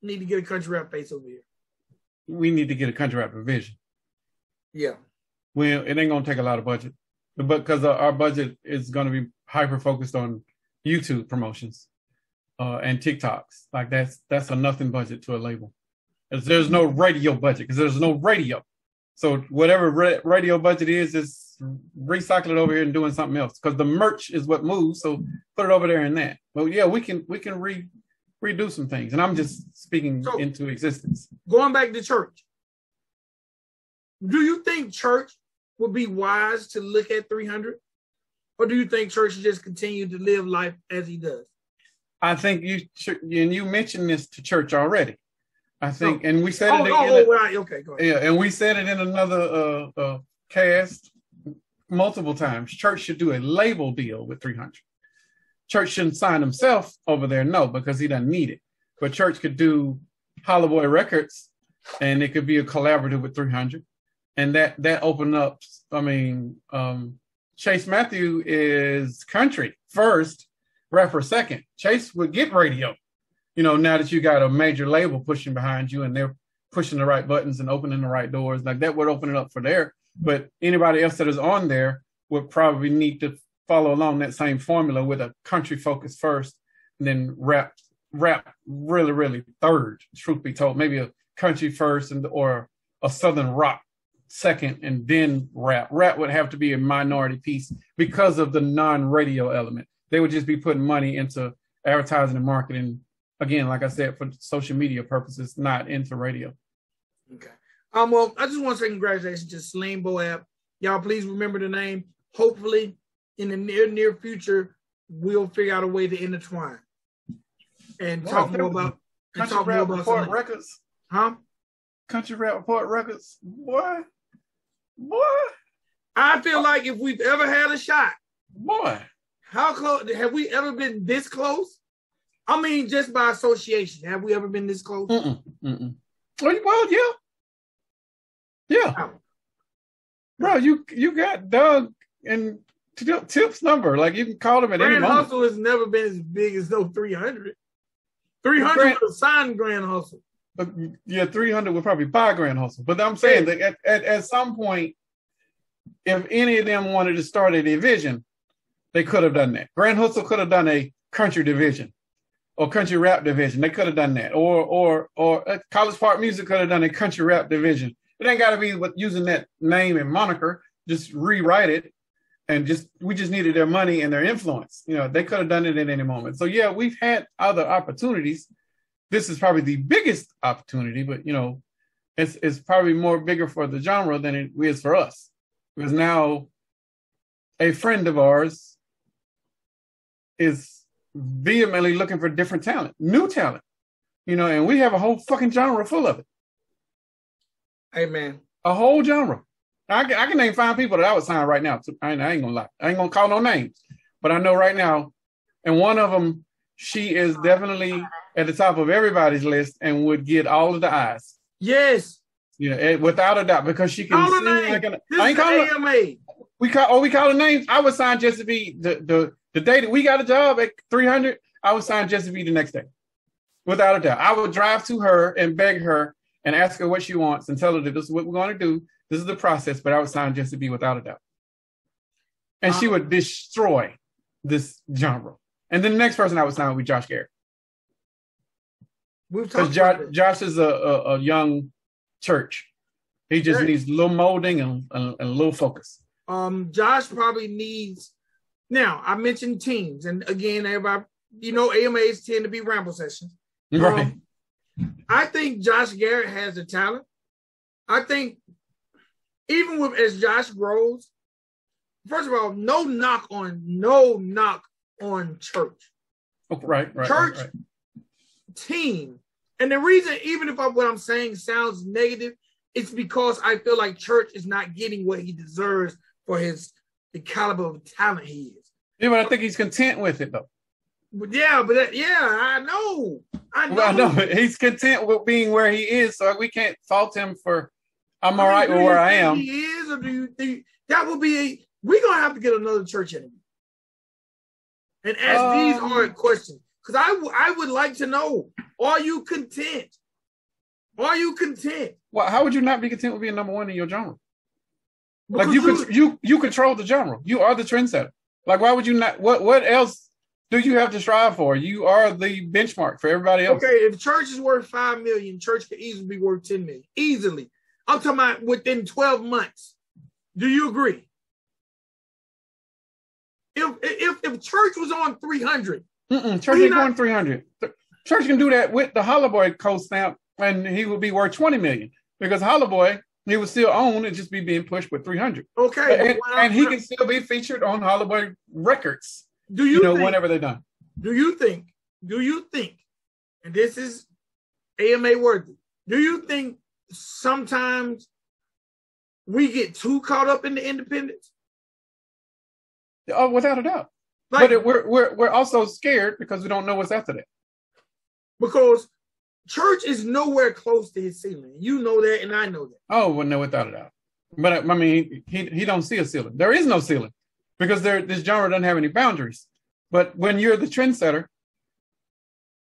need to get a country rap face over here. We need to get a country rap division. Yeah. Well, it ain't gonna take a lot of budget, but because our budget is gonna be hyper focused on YouTube promotions uh, and TikToks. Like that's that's a nothing budget to a label. There's no radio budget because there's no radio. So whatever ra- radio budget is, is recycle it over here and doing something else. Because the merch is what moves. So put it over there in that. But yeah, we can we can re redo some things. And I'm just speaking So- into existence. Going back to church. Do you think church would be wise to look at 300? Or do you think church should just continue to live life as he does? I think you and you mentioned this to church already. I think, and we said Oh, it. oh, in oh, a- right. Okay, go ahead. yeah, and we said it in another uh, uh, cast multiple times. Church should do a label deal with 300. Church shouldn't sign himself over there, no, because he doesn't need it. But Church could do Holloway Records, and it could be a collaborative with 300, and that that opened up. I mean, um, Chase Matthew is country first, rapper second. Chase would get radio. You know, now that you got a major label pushing behind you, and they're pushing the right buttons and opening the right doors, like that would open it up for there. But anybody else that is on there would probably need to follow along that same formula with a country focus first, and then rap rap really really third. Truth be told, maybe a country first and or a southern rock second, and then rap. Rap would have to be a minority piece because of the non-radio element. They would just be putting money into advertising and marketing. Again, like I said, for social media purposes, not into radio. Okay. Um. Well, I just want to say congratulations to Selim Bouab. Y'all, please remember the name. Hopefully, in the near near future, we'll figure out a way to intertwine and Wow, talk more about and Country talk more Rap about Report. Records. Huh? Country Rap Report Records. Boy. Boy. I feel like if we've ever had a shot, Boy. how close have we ever been this close? I mean, just by association, have we ever been this close? Mm-mm. Mm-mm. Well, yeah. Yeah. How? Bro, you you got Doug and Tip's number. Like you can call him at any Grand moment. Hustle has never been as big as no 300. 300 Grand- would have signed Grand Hustle. But yeah, 300 would probably buy Grand Hustle. But I'm saying that at, at, at some point, if any of them wanted to start a division, they could have done that. Grand Hustle could have done a country division or country rap division. They could have done that. Or or or uh, College Park Music could have done a country rap division. It ain't got to be with using that name and moniker. Just rewrite it, and just we just needed their money and their influence. You know, they could have done it at any moment. So yeah, we've had other opportunities this is probably the biggest opportunity, but you know, it's it's probably more bigger for the genre than it is for us. Because now a friend of ours is vehemently looking for different talent, new talent. You know, and we have a whole fucking genre full of it. Man. A whole genre. I can, I can name five people that I would sign right now. I ain't, I ain't gonna lie. I ain't gonna call no names, but I know right now, and one of them, she is definitely at the top of everybody's list and would get all of the eyes. Yes. You know, eh, without a doubt, because she can Call her name. like an. This I ain't calling. AMA. We call. Oh, we call her names. I would sign Jesse B. The the the day that we got a job at three hundred, I would sign Jesse B. the next day, without a doubt. I would drive to her and beg her and ask her what she wants and tell her that this is what we're going to do. This is the process, but I would sign Jesse B. without a doubt, and she Uh, would destroy this genre. And then the next person I would sign would be Josh Garrett. Because talked Josh. Josh is a, a, a young church. He just Right. needs a little molding and, and, and a little focus. Um, Josh probably needs. Now, I mentioned teams, and again, everybody, you know, AMAs tend to be ramble sessions. Right. Um, I think Josh Garrett has the talent. I think even with as Josh grows, first of all, no knock on no knock on church Oh, right, right. Church- right, right. team. And the reason, even if I, what I'm saying sounds negative, it's because I feel like church is not getting what he deserves for his the caliber of talent he is. Yeah, but I think he's content with it though. But yeah, but that, yeah, I know, I know. Well, I know he's content with being where he is, so we can't fault him for. I'm all right with where I am. He is, or do you think that would be a? We're gonna have to get another church interview and ask these Um, hard questions because I w- I would like to know: Are you content? Are you content? Well, how would you not be content with being number one in your genre? Because Like you, could, you you control the genre. You are the trendsetter. Like why would you not? What what else do you have to strive for? You are the benchmark for everybody else. Okay, if church is worth five million, church could easily be worth ten million. Easily. I'm talking about within 12 months. Do you agree? If if if church was on 300, Mm-mm, Church ain't going 300. Church can do that with the Hollowboy co-stamp, and he would be worth 20 million because Hollowboy he would still own and just be being pushed with 300. okay. and, but what I'm- and he can still be featured on Hollowboy records, do you, you know, think, whenever they're done. do you think, do you think, and this is AMA worthy, do you think sometimes we get too caught up in the independence? Oh, without a doubt. Like, but it, we're we're we're also scared because we don't know what's after that. because church is nowhere close to his ceiling. You know that, and I know that. Oh, well, no, without a doubt. But I mean, he he don't see a ceiling. There is no ceiling because there this genre doesn't have any boundaries. But when you're the trendsetter,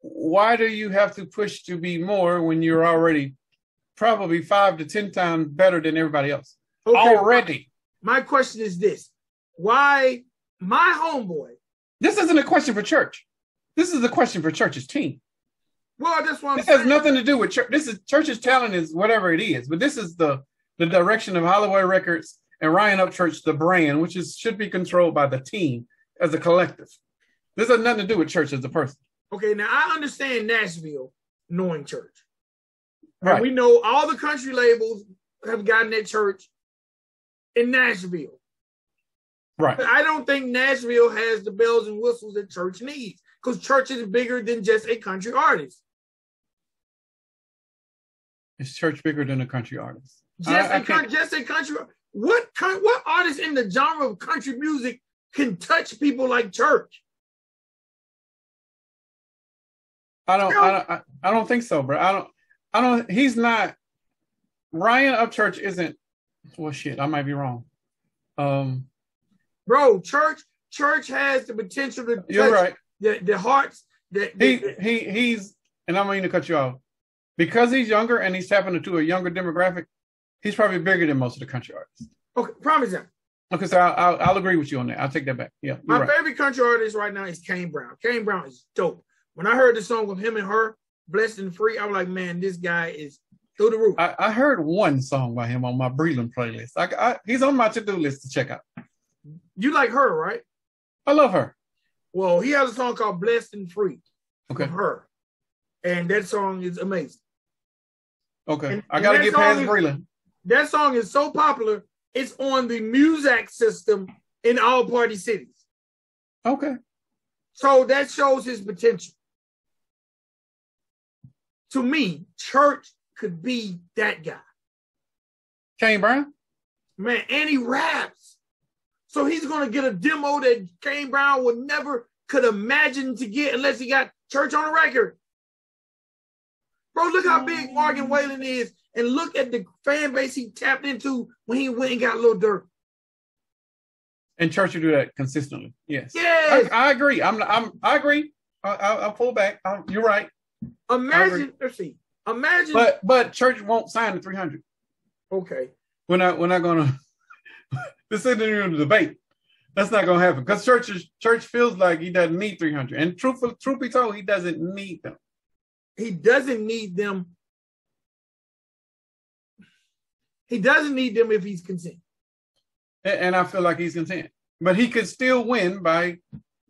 why do you have to push to be more when you're already probably five to ten times better than everybody else Okay, already? my question is this: Why my homeboy? This isn't a question for church. This is a question for church's team. Well, that's what I'm This has nothing to do with church. This is church's talent is whatever it is, but this is the the direction of Holloway Records and Ryan Upchurch, the brand, which is should be controlled by the team as a collective. This has nothing to do with church as a person. Okay, now I understand Nashville knowing church. And Right. we know all the country labels have gotten at church in Nashville. Right. But I don't think Nashville has the bells and whistles that church needs because church is bigger than just a country artist. Is church bigger than a country artist? Just, I- I a, coun- just a country. What what artist in the genre of country music can touch people like church? I don't, I don't, I, I don't think so, bro. I don't, I don't. He's not. Ryan Upchurch isn't. Well, shit, I might be wrong. Um, Bro, church church has the potential to you're right. the, the hearts that He, that- he, he's, and I'm going to cut you off because he's younger and he's tapping into a younger demographic. He's probably bigger than most of the country artists. okay, prime example. Okay, so I'll, I'll, I'll agree with you on that. I'll take that back. Yeah, My right. favorite country artist right now is Kane Brown. Kane Brown is dope. When I heard the song with him and her, Blessed and Free, I was like, man, this guy is through the roof. I, I heard one song by him on my Breland playlist. I, I, he's on my to-do list to check out. you like her, right? I love her. Well, he has a song called Blessed and Free Okay, from her. And that song is amazing. okay. And- I got to get past Breland. That song is so popular, it's on the Muzak system in all party cities. Okay. So that shows his potential. To me, church could be that guy. Kane Brown. Man, and he raps. So he's gonna get a demo that Kane Brown would never could imagine to get unless he got church on the record. Bro, look how big Morgan Wallen is, and look at the fan base he tapped into when he went and got a little dirt. And church will do that consistently. Yes. Yes. I, I agree. I'm. I'm. I agree. I, I, I'll pull back. i you're right. Imagine, let's see. Imagine But but church won't sign the 300. okay. We're not. We're not gonna. this isn't even a debate. That's not gonna happen because church is, church feels like he doesn't need 300. And truth truth be told, he doesn't need them. He doesn't need them. He doesn't need them if he's content. And, I feel like he's content. But he could still win by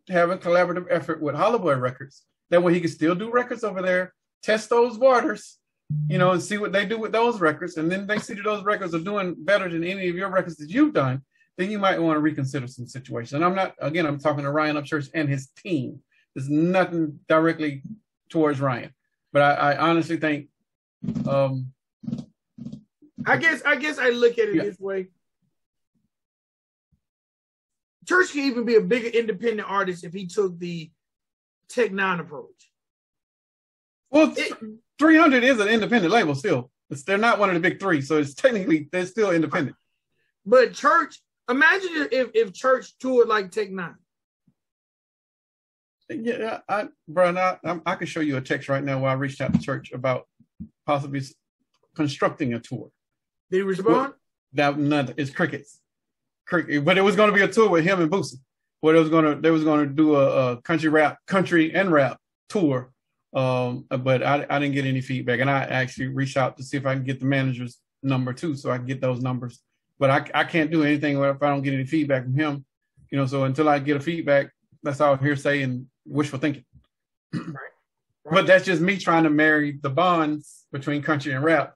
having collaborative effort with Holloway Records. That way he could still do records over there, test those waters, you know, and see what they do with those records. And then they see that those records are doing better than any of your records that you've done. Then you might want to reconsider some situations. And I'm not, again, I'm talking to Ryan Upchurch and his team. There's nothing directly towards Ryan. But I, I honestly think um, I guess I guess I look at it Yeah. this way. Church can even be a bigger independent artist if he took the Tech N9ne approach. well, It- 300 is an independent label still. It's, they're not one of the big three, so it's technically they're still independent. but Church, imagine if if Church toured like Tech N9ne. Yeah, I, Brian, I, I can show you a text right now where I reached out to church about possibly constructing a tour. Did he respond? That nothing, it's crickets, cricket. But it was going to be a tour with him and Boosie, where they was going to they was going to do a, a country rap, country and rap tour. Um, but I, I didn't get any feedback, and I actually reached out to see if I can get the manager's number too, so I can get those numbers. But I, I can't do anything if I don't get any feedback from him. You know, so until I get a feedback, that's all hearsay and wishful thinking. Right. But that's just me trying to marry the bonds between country and rap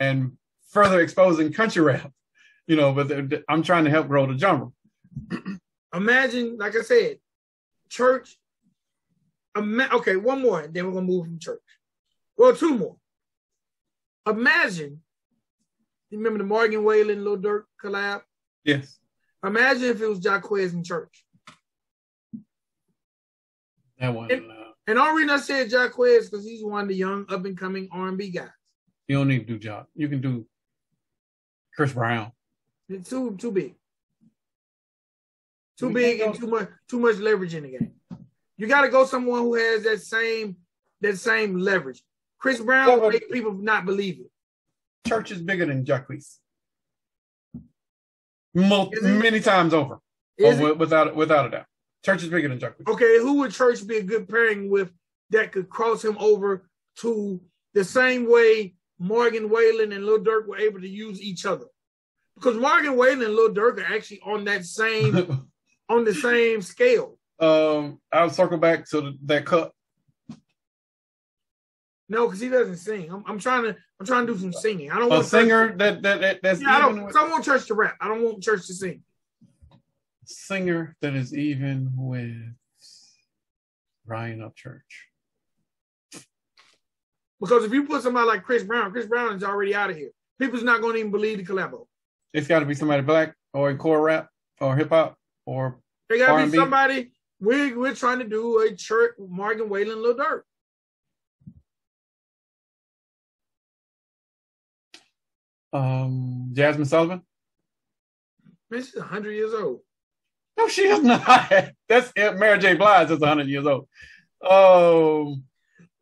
and further exposing country rap. You know, but I'm trying to help grow the genre. Imagine, like I said, Church. Ima- okay, one more, and then we're gonna move from Church. Well, two more. imagine. You remember the Morgan Wallen, Lil Durk collab? Yes. Imagine if it was Jacquees in church. That one. And, and the only reason I said Jacquees because he's one of the young up and coming R and B guys. You don't need to do Jock. You can do Chris Brown. It's too too big. Too We big and too much too much leverage in the game. You got to go someone who has that same that same leverage. Chris Brown Yeah, will make people not believe it. Church is bigger than Jacquees. Mul- many times over. Is it? wi- without without a doubt. Church is bigger than Jacquees. Okay, who would Church be a good pairing with that could cross him over to the same way Morgan Wallen and Lil Durk were able to use each other? Because Morgan Wallen and Lil Durk are actually on that same on the same scale. um, I'll circle back to the, that cut. No, because he doesn't sing. I'm, I'm trying to I'm trying to do some singing. I don't A want singer that that, that that's Yeah, I don't. with, I want Church to rap. I don't want Church to sing. singer that is even with Ryan Upchurch. Because if you put somebody like Chris Brown, Chris Brown is already out of here. People's not going to even believe the collabo. It's got to be somebody black or in core rap or hip hop or They got to be somebody. We're we're trying to do a church Morgan Wallen, Lil Durk. um, Jazmine Sullivan. Man, she's 100 years old. No, she is not. That's Mary J. Blige. That's 100 years old. Oh,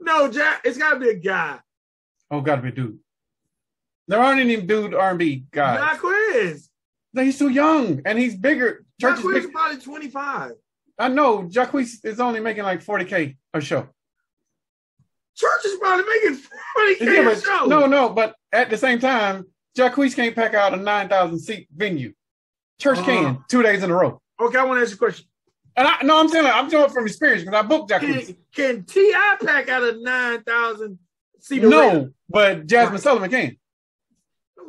No, Jack, it's got to be a guy. oh, got to be a dude. There aren't any dude R&B guys. Jacquees. No, he's too young and he's bigger. Church Jack is big. probably 25. I know. Jacquees is only making like 40k a show. Church is probably making 40K Yeah, a but- show. no, no, but at the same time, Jacquees can't pack out a 9,000 seat venue. Church Uh-huh. can two days in a row. Okay, I want to ask you a question. And I no, I'm saying I'm doing it from experience because I booked Jacquees. Can, can T.I. pack out a 9,000 seat No, but Jazmine Right. Sullivan can.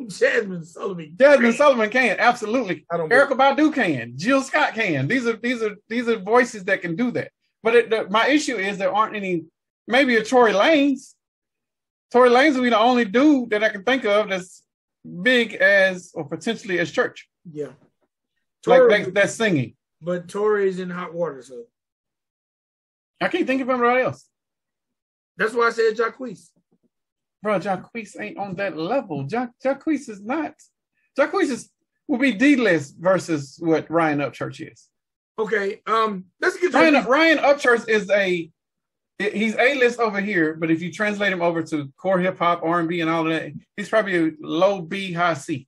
Jazmine Sullivan. Jazmine Great. Sullivan can absolutely. I don't Erykah Badu can. Jill Scott can. These are these are these are voices that can do that. But it, the, my issue is there aren't any. Maybe a Tory Lanez. Tory Lanez will be the only dude that I can think of that's big as or potentially as church, Yeah. like that, that's singing. But Tory's in hot water, so I can't think of anybody else. that's why I said Jacquees. Bro, Jacquees ain't on that level. Ja- Jacquees is not. Jacquees is will be D list versus what Ryan Upchurch is. Okay, um, let's get to Ryan, Ryan Upchurch is a he's a list over here, but if you translate him over to core hip hop, R and B, and all of that, he's probably a low B, high C.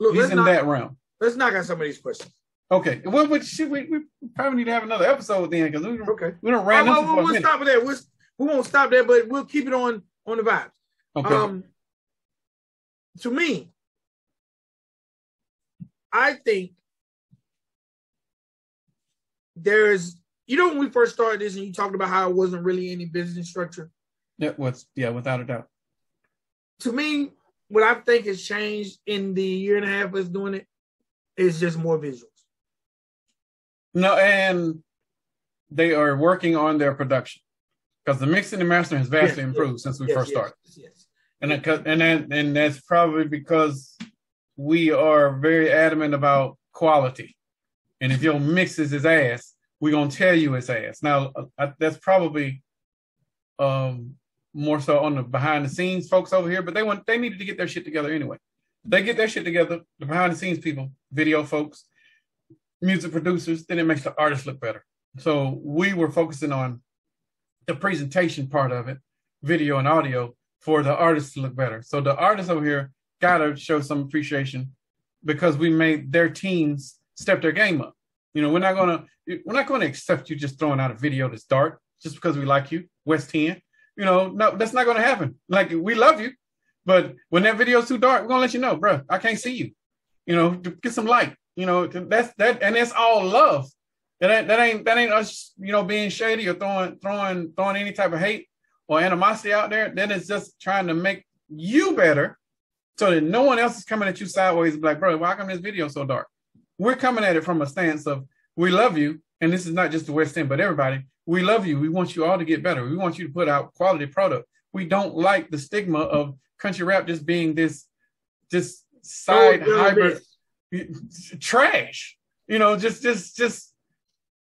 Look, He's in knock, that realm. let's knock out some of these questions. Okay, well, but should we, we probably need to have another episode then because we Okay. we don't ran right, this well, for a we'll stop with that. We'll, we won't stop there, but we'll keep it on on the vibes. Okay, Um, to me, I think there's, you know, when we first started this and you talked about how it wasn't really any business structure. yeah, was yeah, without a doubt. To me, what I think has changed in the year and a half of us doing it is just more visuals. No, and they are working on their production because the mixing and mastering has vastly Yes, improved since we Yes, first yes, started. Yes. And it, and that, and that's probably because we are very adamant about quality. And if your mixes is his ass, we're gonna tell you it's ass. Now uh, that's probably um, more so on the behind the scenes folks over here, but they want they needed to get their shit together anyway. They get their shit together, the behind the scenes people, video folks, music producers, then it makes the artist look better. So we were focusing on the presentation part of it, video and audio, for the artists to look better. So the artists over here gotta show some appreciation because we made their teams step their game up. You know, we're not gonna we're not gonna accept you just throwing out a video that's dark just because we like you, West 10. You know, no, that's not gonna happen. Like we love you, but when that video's too dark, we're gonna let you know, bro. I can't see you. You know, get some light. You know, that's that, and it's all love. That ain't that ain't that ain't us. You know, being shady or throwing throwing throwing any type of hate or animosity out there. Then it's just trying to make you better, so that no one else is coming at you sideways. Like, bro, why come this video so dark? We're coming at it from a stance of we love you, and this is not just the West End, but everybody. We love you. We want you all to get better. We want you to put out quality product. we don't like the stigma of country rap just being this this side Oh, hybrid trash. You know, just just just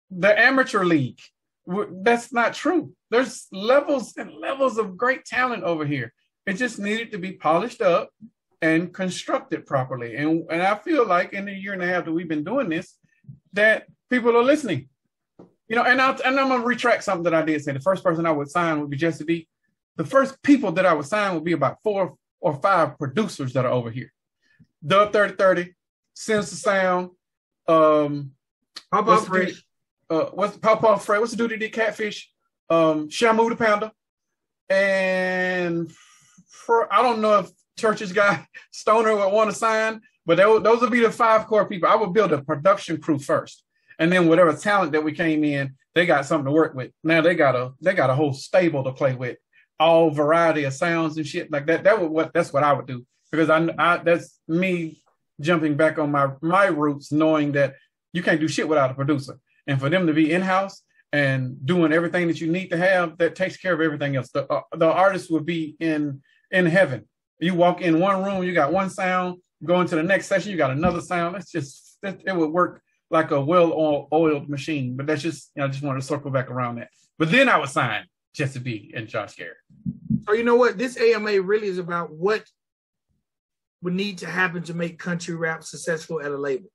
the amateur league. That's not true. There's levels and levels of great talent over here. It just needed to be polished up and constructed properly. And and I feel like in the year and a half that we've been doing this, that people are listening. You know, and, I, and I'm gonna retract something that I did say. The first person I would sign would be Jesse D. The first people that I would sign would be about four or five producers that are over here. Dub 3030, Sense of Sound, um, How What's about the Fresh? uh, what's Pop Off Fred? What's the dude that did Catfish? Um, Shamu the Panda, and for I don't know if Church's guy Stoner would want to sign, but would, those would be the five core people. I would build a production crew first, and then whatever talent that we came in, they got something to work with. Now they got a they got a whole stable to play with, all variety of sounds and shit like that. That would what that's what I would do because I, I that's me jumping back on my my roots, knowing that you can't do shit without a producer. And for them to be in house and doing everything that you need to have, that takes care of everything else. The uh, the artist would be in in heaven. You walk in one room, you got one sound. Go into the next session, you got another sound. It's just it, it would work like a well oiled machine. But that's just you know, I just wanted to circle back around that. But then I would sign Jesse B and Josh Garrett. So you know what? This AMA really is about what would need to happen to make country rap successful at a label.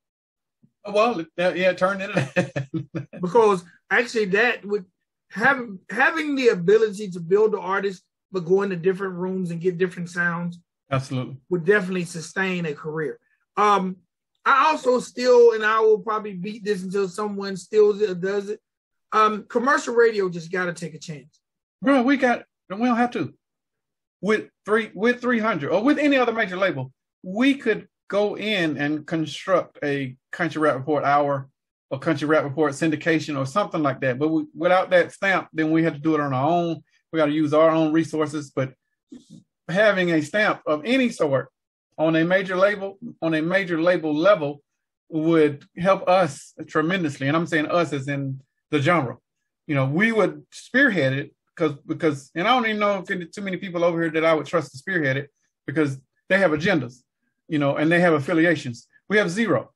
Well, yeah, yeah turn it. Because actually, that would have having the ability to build the artist, but go into different rooms and get different sounds Absolutely. would definitely sustain a career. Um, I also still, and I will probably beat this until someone steals it or does it. Um, commercial radio just got to take a chance. Bro, we got and we don't have to. With three with 300 or with any other major label, we could go in and construct a country rap report hour or country rap report syndication or something like that. But we, without that stamp, then we had to do it on our own. We got to use our own resources. But having a stamp of any sort on a major label, on a major label level, would help us tremendously. And I'm saying us as in the genre. You know, we would spearhead it because because and I don't even know if too many people over here that I would trust to spearhead it because they have agendas, you know, and they have affiliations. We have zero.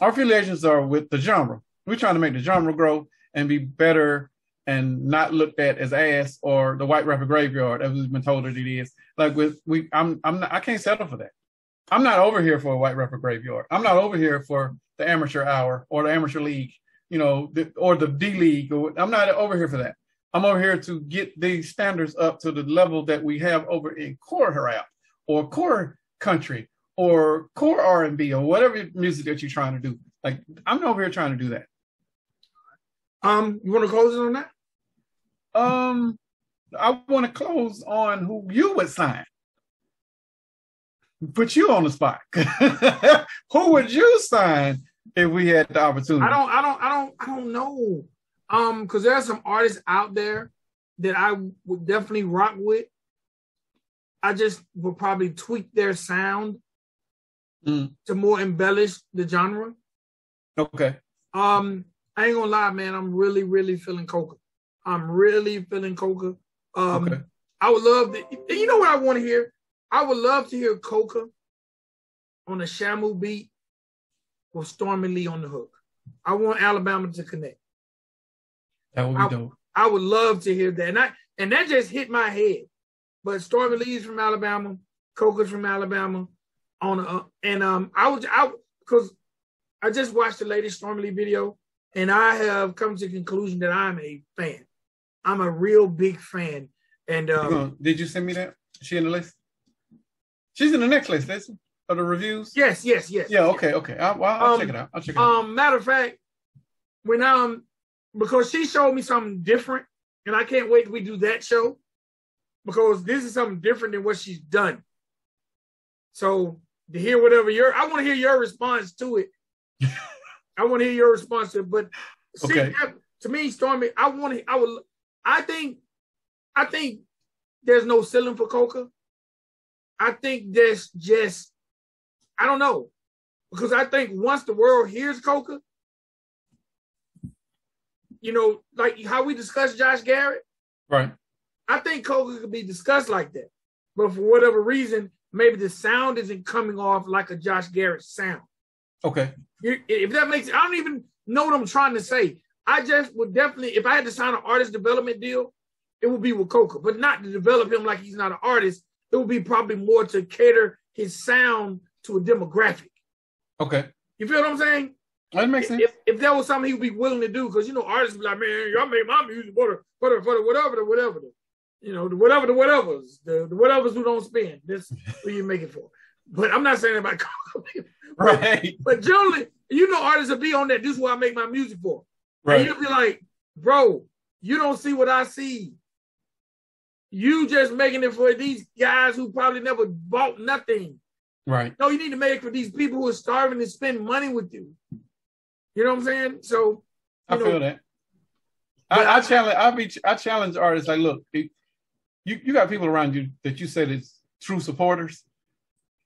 Our affiliations are with the genre. We're trying to make the genre grow and be better and not looked at as ass or the white rapper graveyard as we've been told that it is. Like with we I'm I'm not I can't settle for that. I'm not over here for a white rapper graveyard. I'm not over here for the amateur hour or the amateur league, you know, the, or the D league. I'm not over here for that. I'm over here to get these standards up to the level that we have over in core rap or core country or core R&B or whatever music that you're trying to do. Like I'm over here trying to do that. Um, you want to close it on that? Um, I want to close on who you would sign. Put you on the spot. who would you sign if we had the opportunity? I don't, I don't, I don't, I don't know. Um, because there are some artists out there that I would definitely rock with. I just would probably tweak their sound Mm. to more embellish the genre. Okay. Um, I ain't gonna lie, man. I'm really, really feeling Coca. I'm really feeling Coca. Um, Okay. I would love to. You know what I want to hear? I would love to hear Coca on a Shamu beat with Stormy Lee on the hook. I want Alabama to connect. That would be I- dope. I would love to hear that. And, I, and that just hit my head. But Stormy Lee's from Alabama, Coca's from Alabama. On a, and um, I would I because I just watched the latest Stormy Lee video, and I have come to the conclusion that I'm a fan. I'm a real big fan. And um, gonna- did you send me that? Is she in the list? She's in the next list, Listen, of the reviews. yes, yes, yes. Yeah. Okay. Okay. I'll, well, I'll Um, check it out. I'll check it out. Um, matter of fact, when um, because she showed me something different, and I can't wait we do that show because this is something different than what she's done. So to hear whatever your, I want to hear your response to it. I want to hear your response to it. But see, Okay. that- to me, Stormy, I want to, I would, I think, I think there's no ceiling for Coca. I think there's just, I don't know, because I think once the world hears Coca, you know, like how we discussed Josh Garrett, right. I think Coca could be discussed like that. But for whatever reason, maybe the sound isn't coming off like a Josh Garrett sound. Okay. If that makes I don't even know what I'm trying to say. I just would definitely, if I had to sign an artist development deal, it would be with Coca, but not to develop him like he's not an artist. It would be probably more to cater his sound to a demographic. Okay. You feel what I'm saying? That makes sense. If, if that was something he would be willing to do, because you know artists be like, man, y'all made my music for the for the, for the whatever the whatever the, you know the whatever the whatevers the, the whatevers who don't spend. That's who you make it for. But I'm not saying about. Right. But generally, you know, artists will be on that. This is what I make my music for. And Right. you'll be like, bro, you don't see what I see. You just making it for these guys who probably never bought nothing. Right. No, you need to make it for these people who are starving to spend money with you. You know what I'm saying? So, I know, feel that. I, I I- challenge. I be. I challenge artists. Like, look, you you got people around you that you said is true supporters.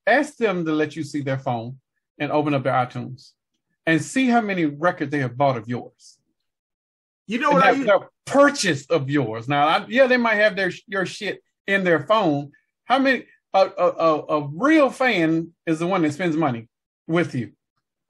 Ask them to let you see their phone and open up their iTunes and see how many records they have bought of yours. you know what I have used, purchase of yours. Now, I, yeah, they might have their your shit in their phone. How many? A, a, a, a real fan is the one that spends money with you,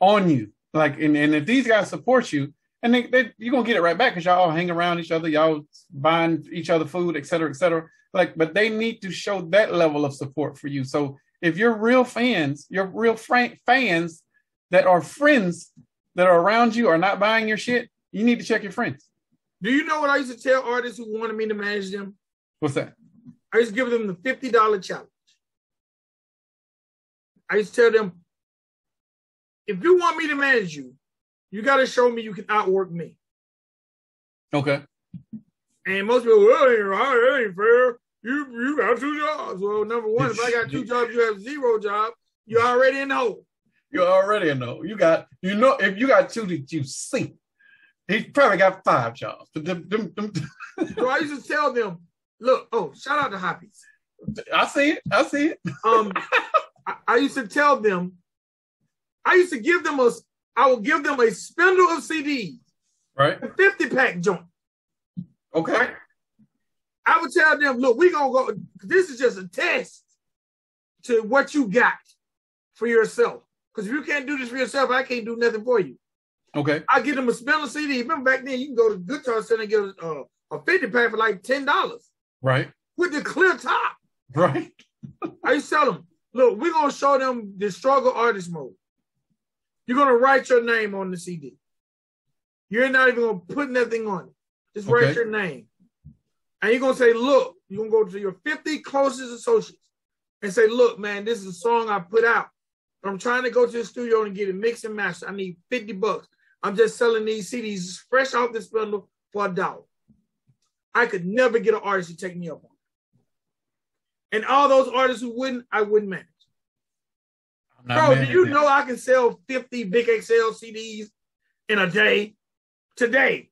on you. Like, and, and if these guys support you, and they, they you're gonna get it right back because y'all hang around each other, y'all buying each other food, et cetera, et cetera. Like, but they need to show that level of support for you. So if you're real fans, you're real fans that are friends that are around you are not buying your shit, you need to check your friends. do you know what I used to tell artists who wanted me to manage them? What's that? I used to give them the $50 challenge. I used to tell them, if you want me to manage you, you got to show me you can outwork me. Okay. And most people, well, that ain't right, that ain't fair. You you got two jobs. Well, number one, if I got two jobs, you have zero job. You're already in the hole. You already know. You got, you know, if you got two that you see, he probably got five jobs. So I used to tell them, look, oh, shout out to Hoppies. I see it. I see it. Um, I, I used to tell them, I used to give them a, I would give them a spindle of CDs, Right. a 50 pack joint. Okay. Right. I would tell them, look, we're gonna go. This is just a test to what you got for yourself. Because if you can't do this for yourself, I can't do nothing for you. Okay. I get them a spindle CD. Remember back then, you can go to Guitar Center and get a, uh, a 50 pack for like $10 Right. with the clear top. Right. I used to tell them, look, we're gonna show them the struggle artist mode. You're gonna write your name on the CD. You're not even gonna put nothing on it. Just write your name. And you're gonna say, look, you're gonna go to your 50 closest associates and say, look, man, this is a song I put out. I'm trying to go to the studio and get it mixed and mastered. I need 50 bucks. I'm just selling these CDs fresh off the spindle for a dollar. I could never get an artist to take me up on it. And all those artists who wouldn't, I wouldn't manage. Bro, do you know I can sell 50 Big XL CDs in a day? Today,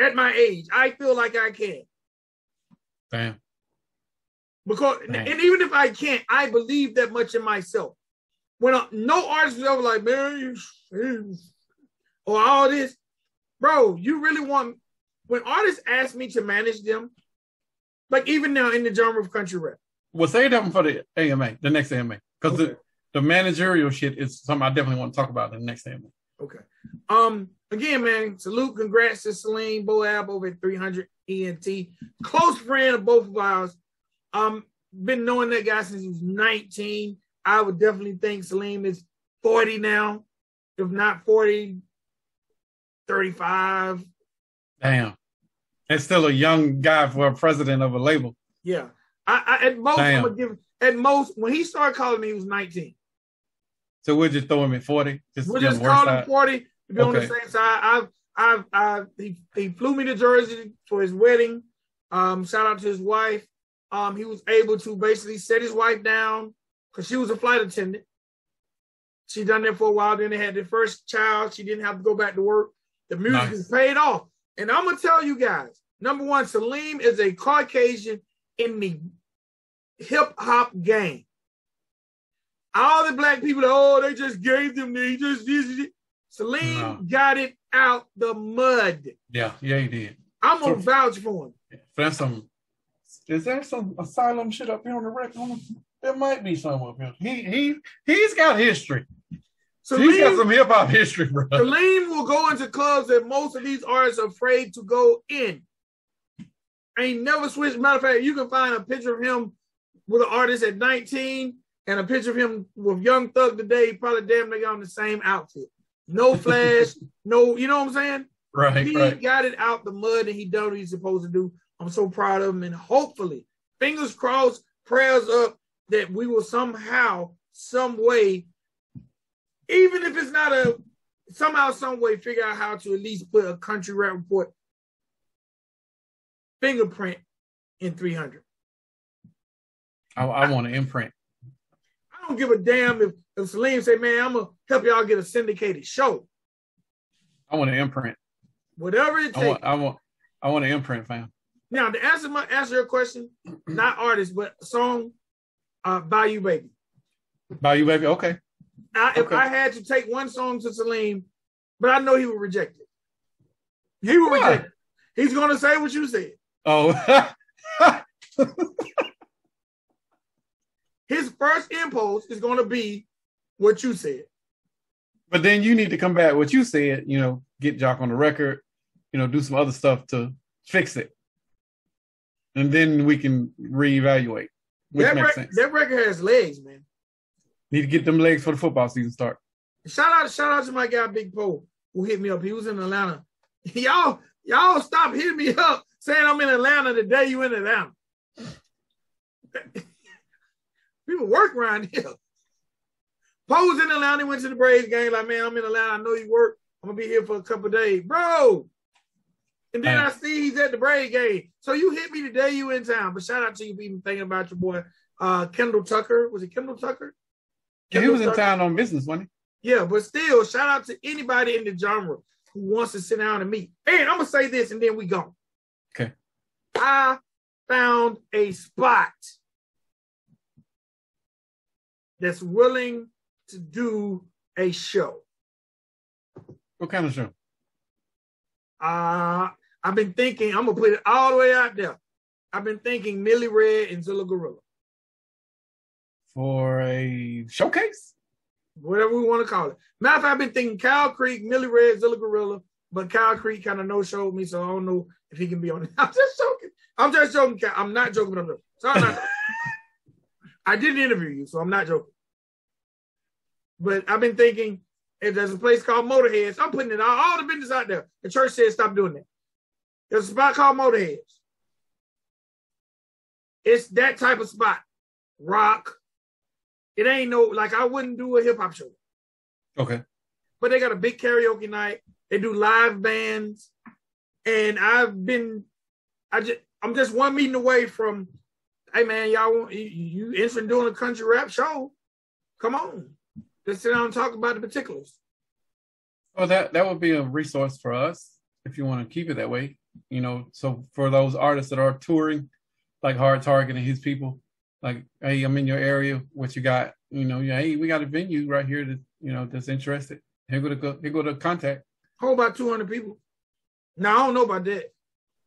at my age, I feel like I can. Damn. Because, and, and even if I can't, I believe that much in myself. When uh, no artist ever like, man, you, or all this, bro, you really want, when artists ask me to manage them, like even now in the genre of country rap, Well, say that one for the AMA, the next AMA, because Okay. The, managerial shit is something I definitely want to talk about in the next AMA. Okay. Um. Again, man, salute, congrats to Selim Bouab over at 300 ENT. Close friend of both of ours. Um, been knowing that guy since he was 19. I would definitely think Selim is 40 now, if not 40, 35. Damn. That's still a young guy for a president of a label. Yeah. I, I at most I'm Damn. gonna give at most when he started calling me, he was 19. So we'll just throw him at 40. Just We'll just call him side. 40 to be on the same side. I've, I've, I've, he, he flew me to Jersey for his wedding. Um, shout out to his wife. Um, he was able to basically set his wife down because she was a flight attendant. She done that for a while. Then they had their first child. She didn't have to go back to work. The music Nice. is paid off. And I'm gonna tell you guys, number one, Selim is a Caucasian in the hip hop game. All the black people, oh, they just gave them the just this. Selim No. got it out the mud. Yeah, yeah, he did. I'm gonna vouch for him. That's some is there some asylum shit up here on the record? There might be some up here. He he he's got history. So he's got some hip hop history, bro. Selim will go into clubs that most of these artists are afraid to go in. Ain't never switched. Matter of fact, you can find a picture of him with an artist at 19 and a picture of him with Young Thug today. Probably damn near on the same outfit. No flash, no, you know what I'm saying? Right. He right. got it out the mud and he done what he's supposed to do. I'm so proud of him. And hopefully, fingers crossed, prayers up that we will somehow, some way, even if it's not a somehow, some way, figure out how to at least put a country rap report fingerprint in 300. I, I want to imprint. I don't give a damn if, if Selim say, man, I'm gonna help y'all get a syndicated show. I want to imprint. Whatever it takes. I want I want I want to imprint, fam. Now to answer my answer your question, not artist, but song, uh, Bayou Baby. Bayou Baby, okay. Now, if I had to take one song to Selim, but I know he would reject it. He would Why? reject it. He's gonna say what you said. Oh. His first impulse is gonna be what you said. But then you need to come back what you said, you know, get Jock on the record, you know, do some other stuff to fix it. And then we can reevaluate. Which that, makes rec- sense. that record has legs, man. Need to get them legs for the football season start. Shout out, shout out to my guy Big Poe who hit me up. He was in Atlanta. y'all, y'all stop hitting me up saying I'm in Atlanta the day you in Atlanta. People work around here. Poe's in Atlanta, went to the Braves game. Like, man, I'm in Atlanta. I know you work. I'm gonna be here for a couple days, bro. And then I see he's at the Braves game. So you hit me the day you in town. But shout out to you for even thinking about your boy uh, Kendall Tucker. Was it Kendall Tucker? Yeah, he was in town on business, wasn't he? Yeah, but still, shout out to anybody in the genre who wants to sit down and meet. And I'm gonna say this, and then we go. Okay. I found a spot that's willing to do a show. What kind of show? Uh, I've been thinking, I'm gonna put it all the way out there. I've been thinking Millie Red and Zilla Gorilla. For a showcase? Whatever we want to call it. Matter of fact, I've been thinking Kyle Creek, Millie Red, Zilla Gorilla, but Kyle Creek kind of no showed me, so I don't know if he can be on it. I'm just joking. I'm just joking. I'm not joking, but I'm joking. Not I didn't interview you, so I'm not joking. But I've been thinking if there's a place called Motorheads, I'm putting it all, all the business out there. The church said stop doing that. There's a spot called Motorheads. It's that type of spot. Rock. It ain't no like I wouldn't do a hip hop show. Okay. But they got a big karaoke night. They do live bands. And I've been I just I'm just one meeting away from, hey man, y'all want you, you interested in doing a country rap show? Come on. Let's sit down and talk about the particulars. Well, that that would be a resource for us if you want to keep it that way. You know, so for those artists that are touring, like Hard Target and his people, like, hey, I'm in your area. What you got? You know, yeah, hey, we got a venue right here that you know that's interested. Here go to here go to contact. Hold about 200 people. Now I don't know about that.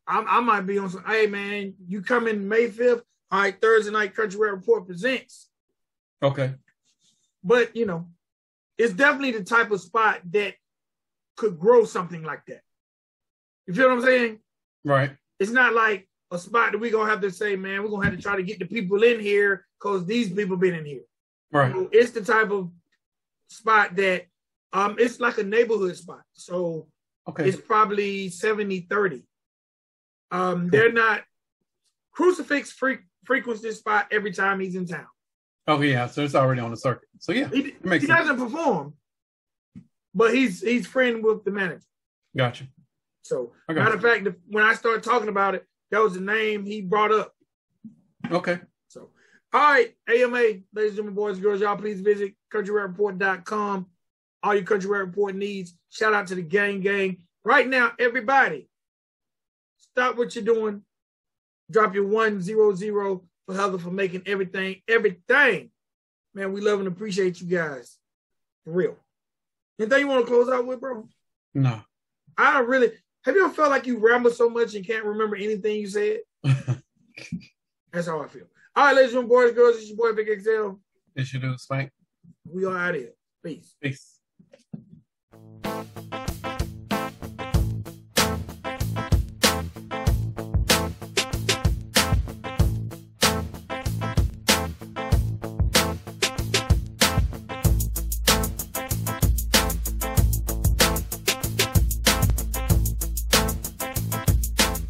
I, I might be on some. Hey man, you come in May 5th. All right, Thursday night Country Rap Report presents. Okay. But you know, it's definitely the type of spot that could grow something like that. You feel what I'm saying? Right. It's not like a spot that we're gonna have to say, man, we're gonna have to try to get the people in here because these people been in here. Right. So it's the type of spot that um it's like a neighborhood spot. So okay. it's probably 70 30. Um, they're not crucifix freak frequents this spot every time he's in town. Oh yeah, so it's already on the circuit. So yeah, he, he doesn't perform, but he's he's friend with the manager. Gotcha. So matter of fact, when I started talking about it, that was the name he brought up. Okay. So all right, AMA, ladies and gentlemen, boys and girls, y'all please visit countryrapreport.com. All your country report needs. Shout out to the gang gang. Right now, everybody, stop what you're doing. Drop your one zero zero for Heather for making everything, everything. Man, we love and appreciate you guys. For real. Anything you want to close out with, bro? No. I don't really. Have you ever felt like you ramble so much and can't remember anything you said? That's how I feel. All right, ladies and boys, girls, it's your boy Big XL. It's your dude, Spank. We are out of here. Peace. Peace.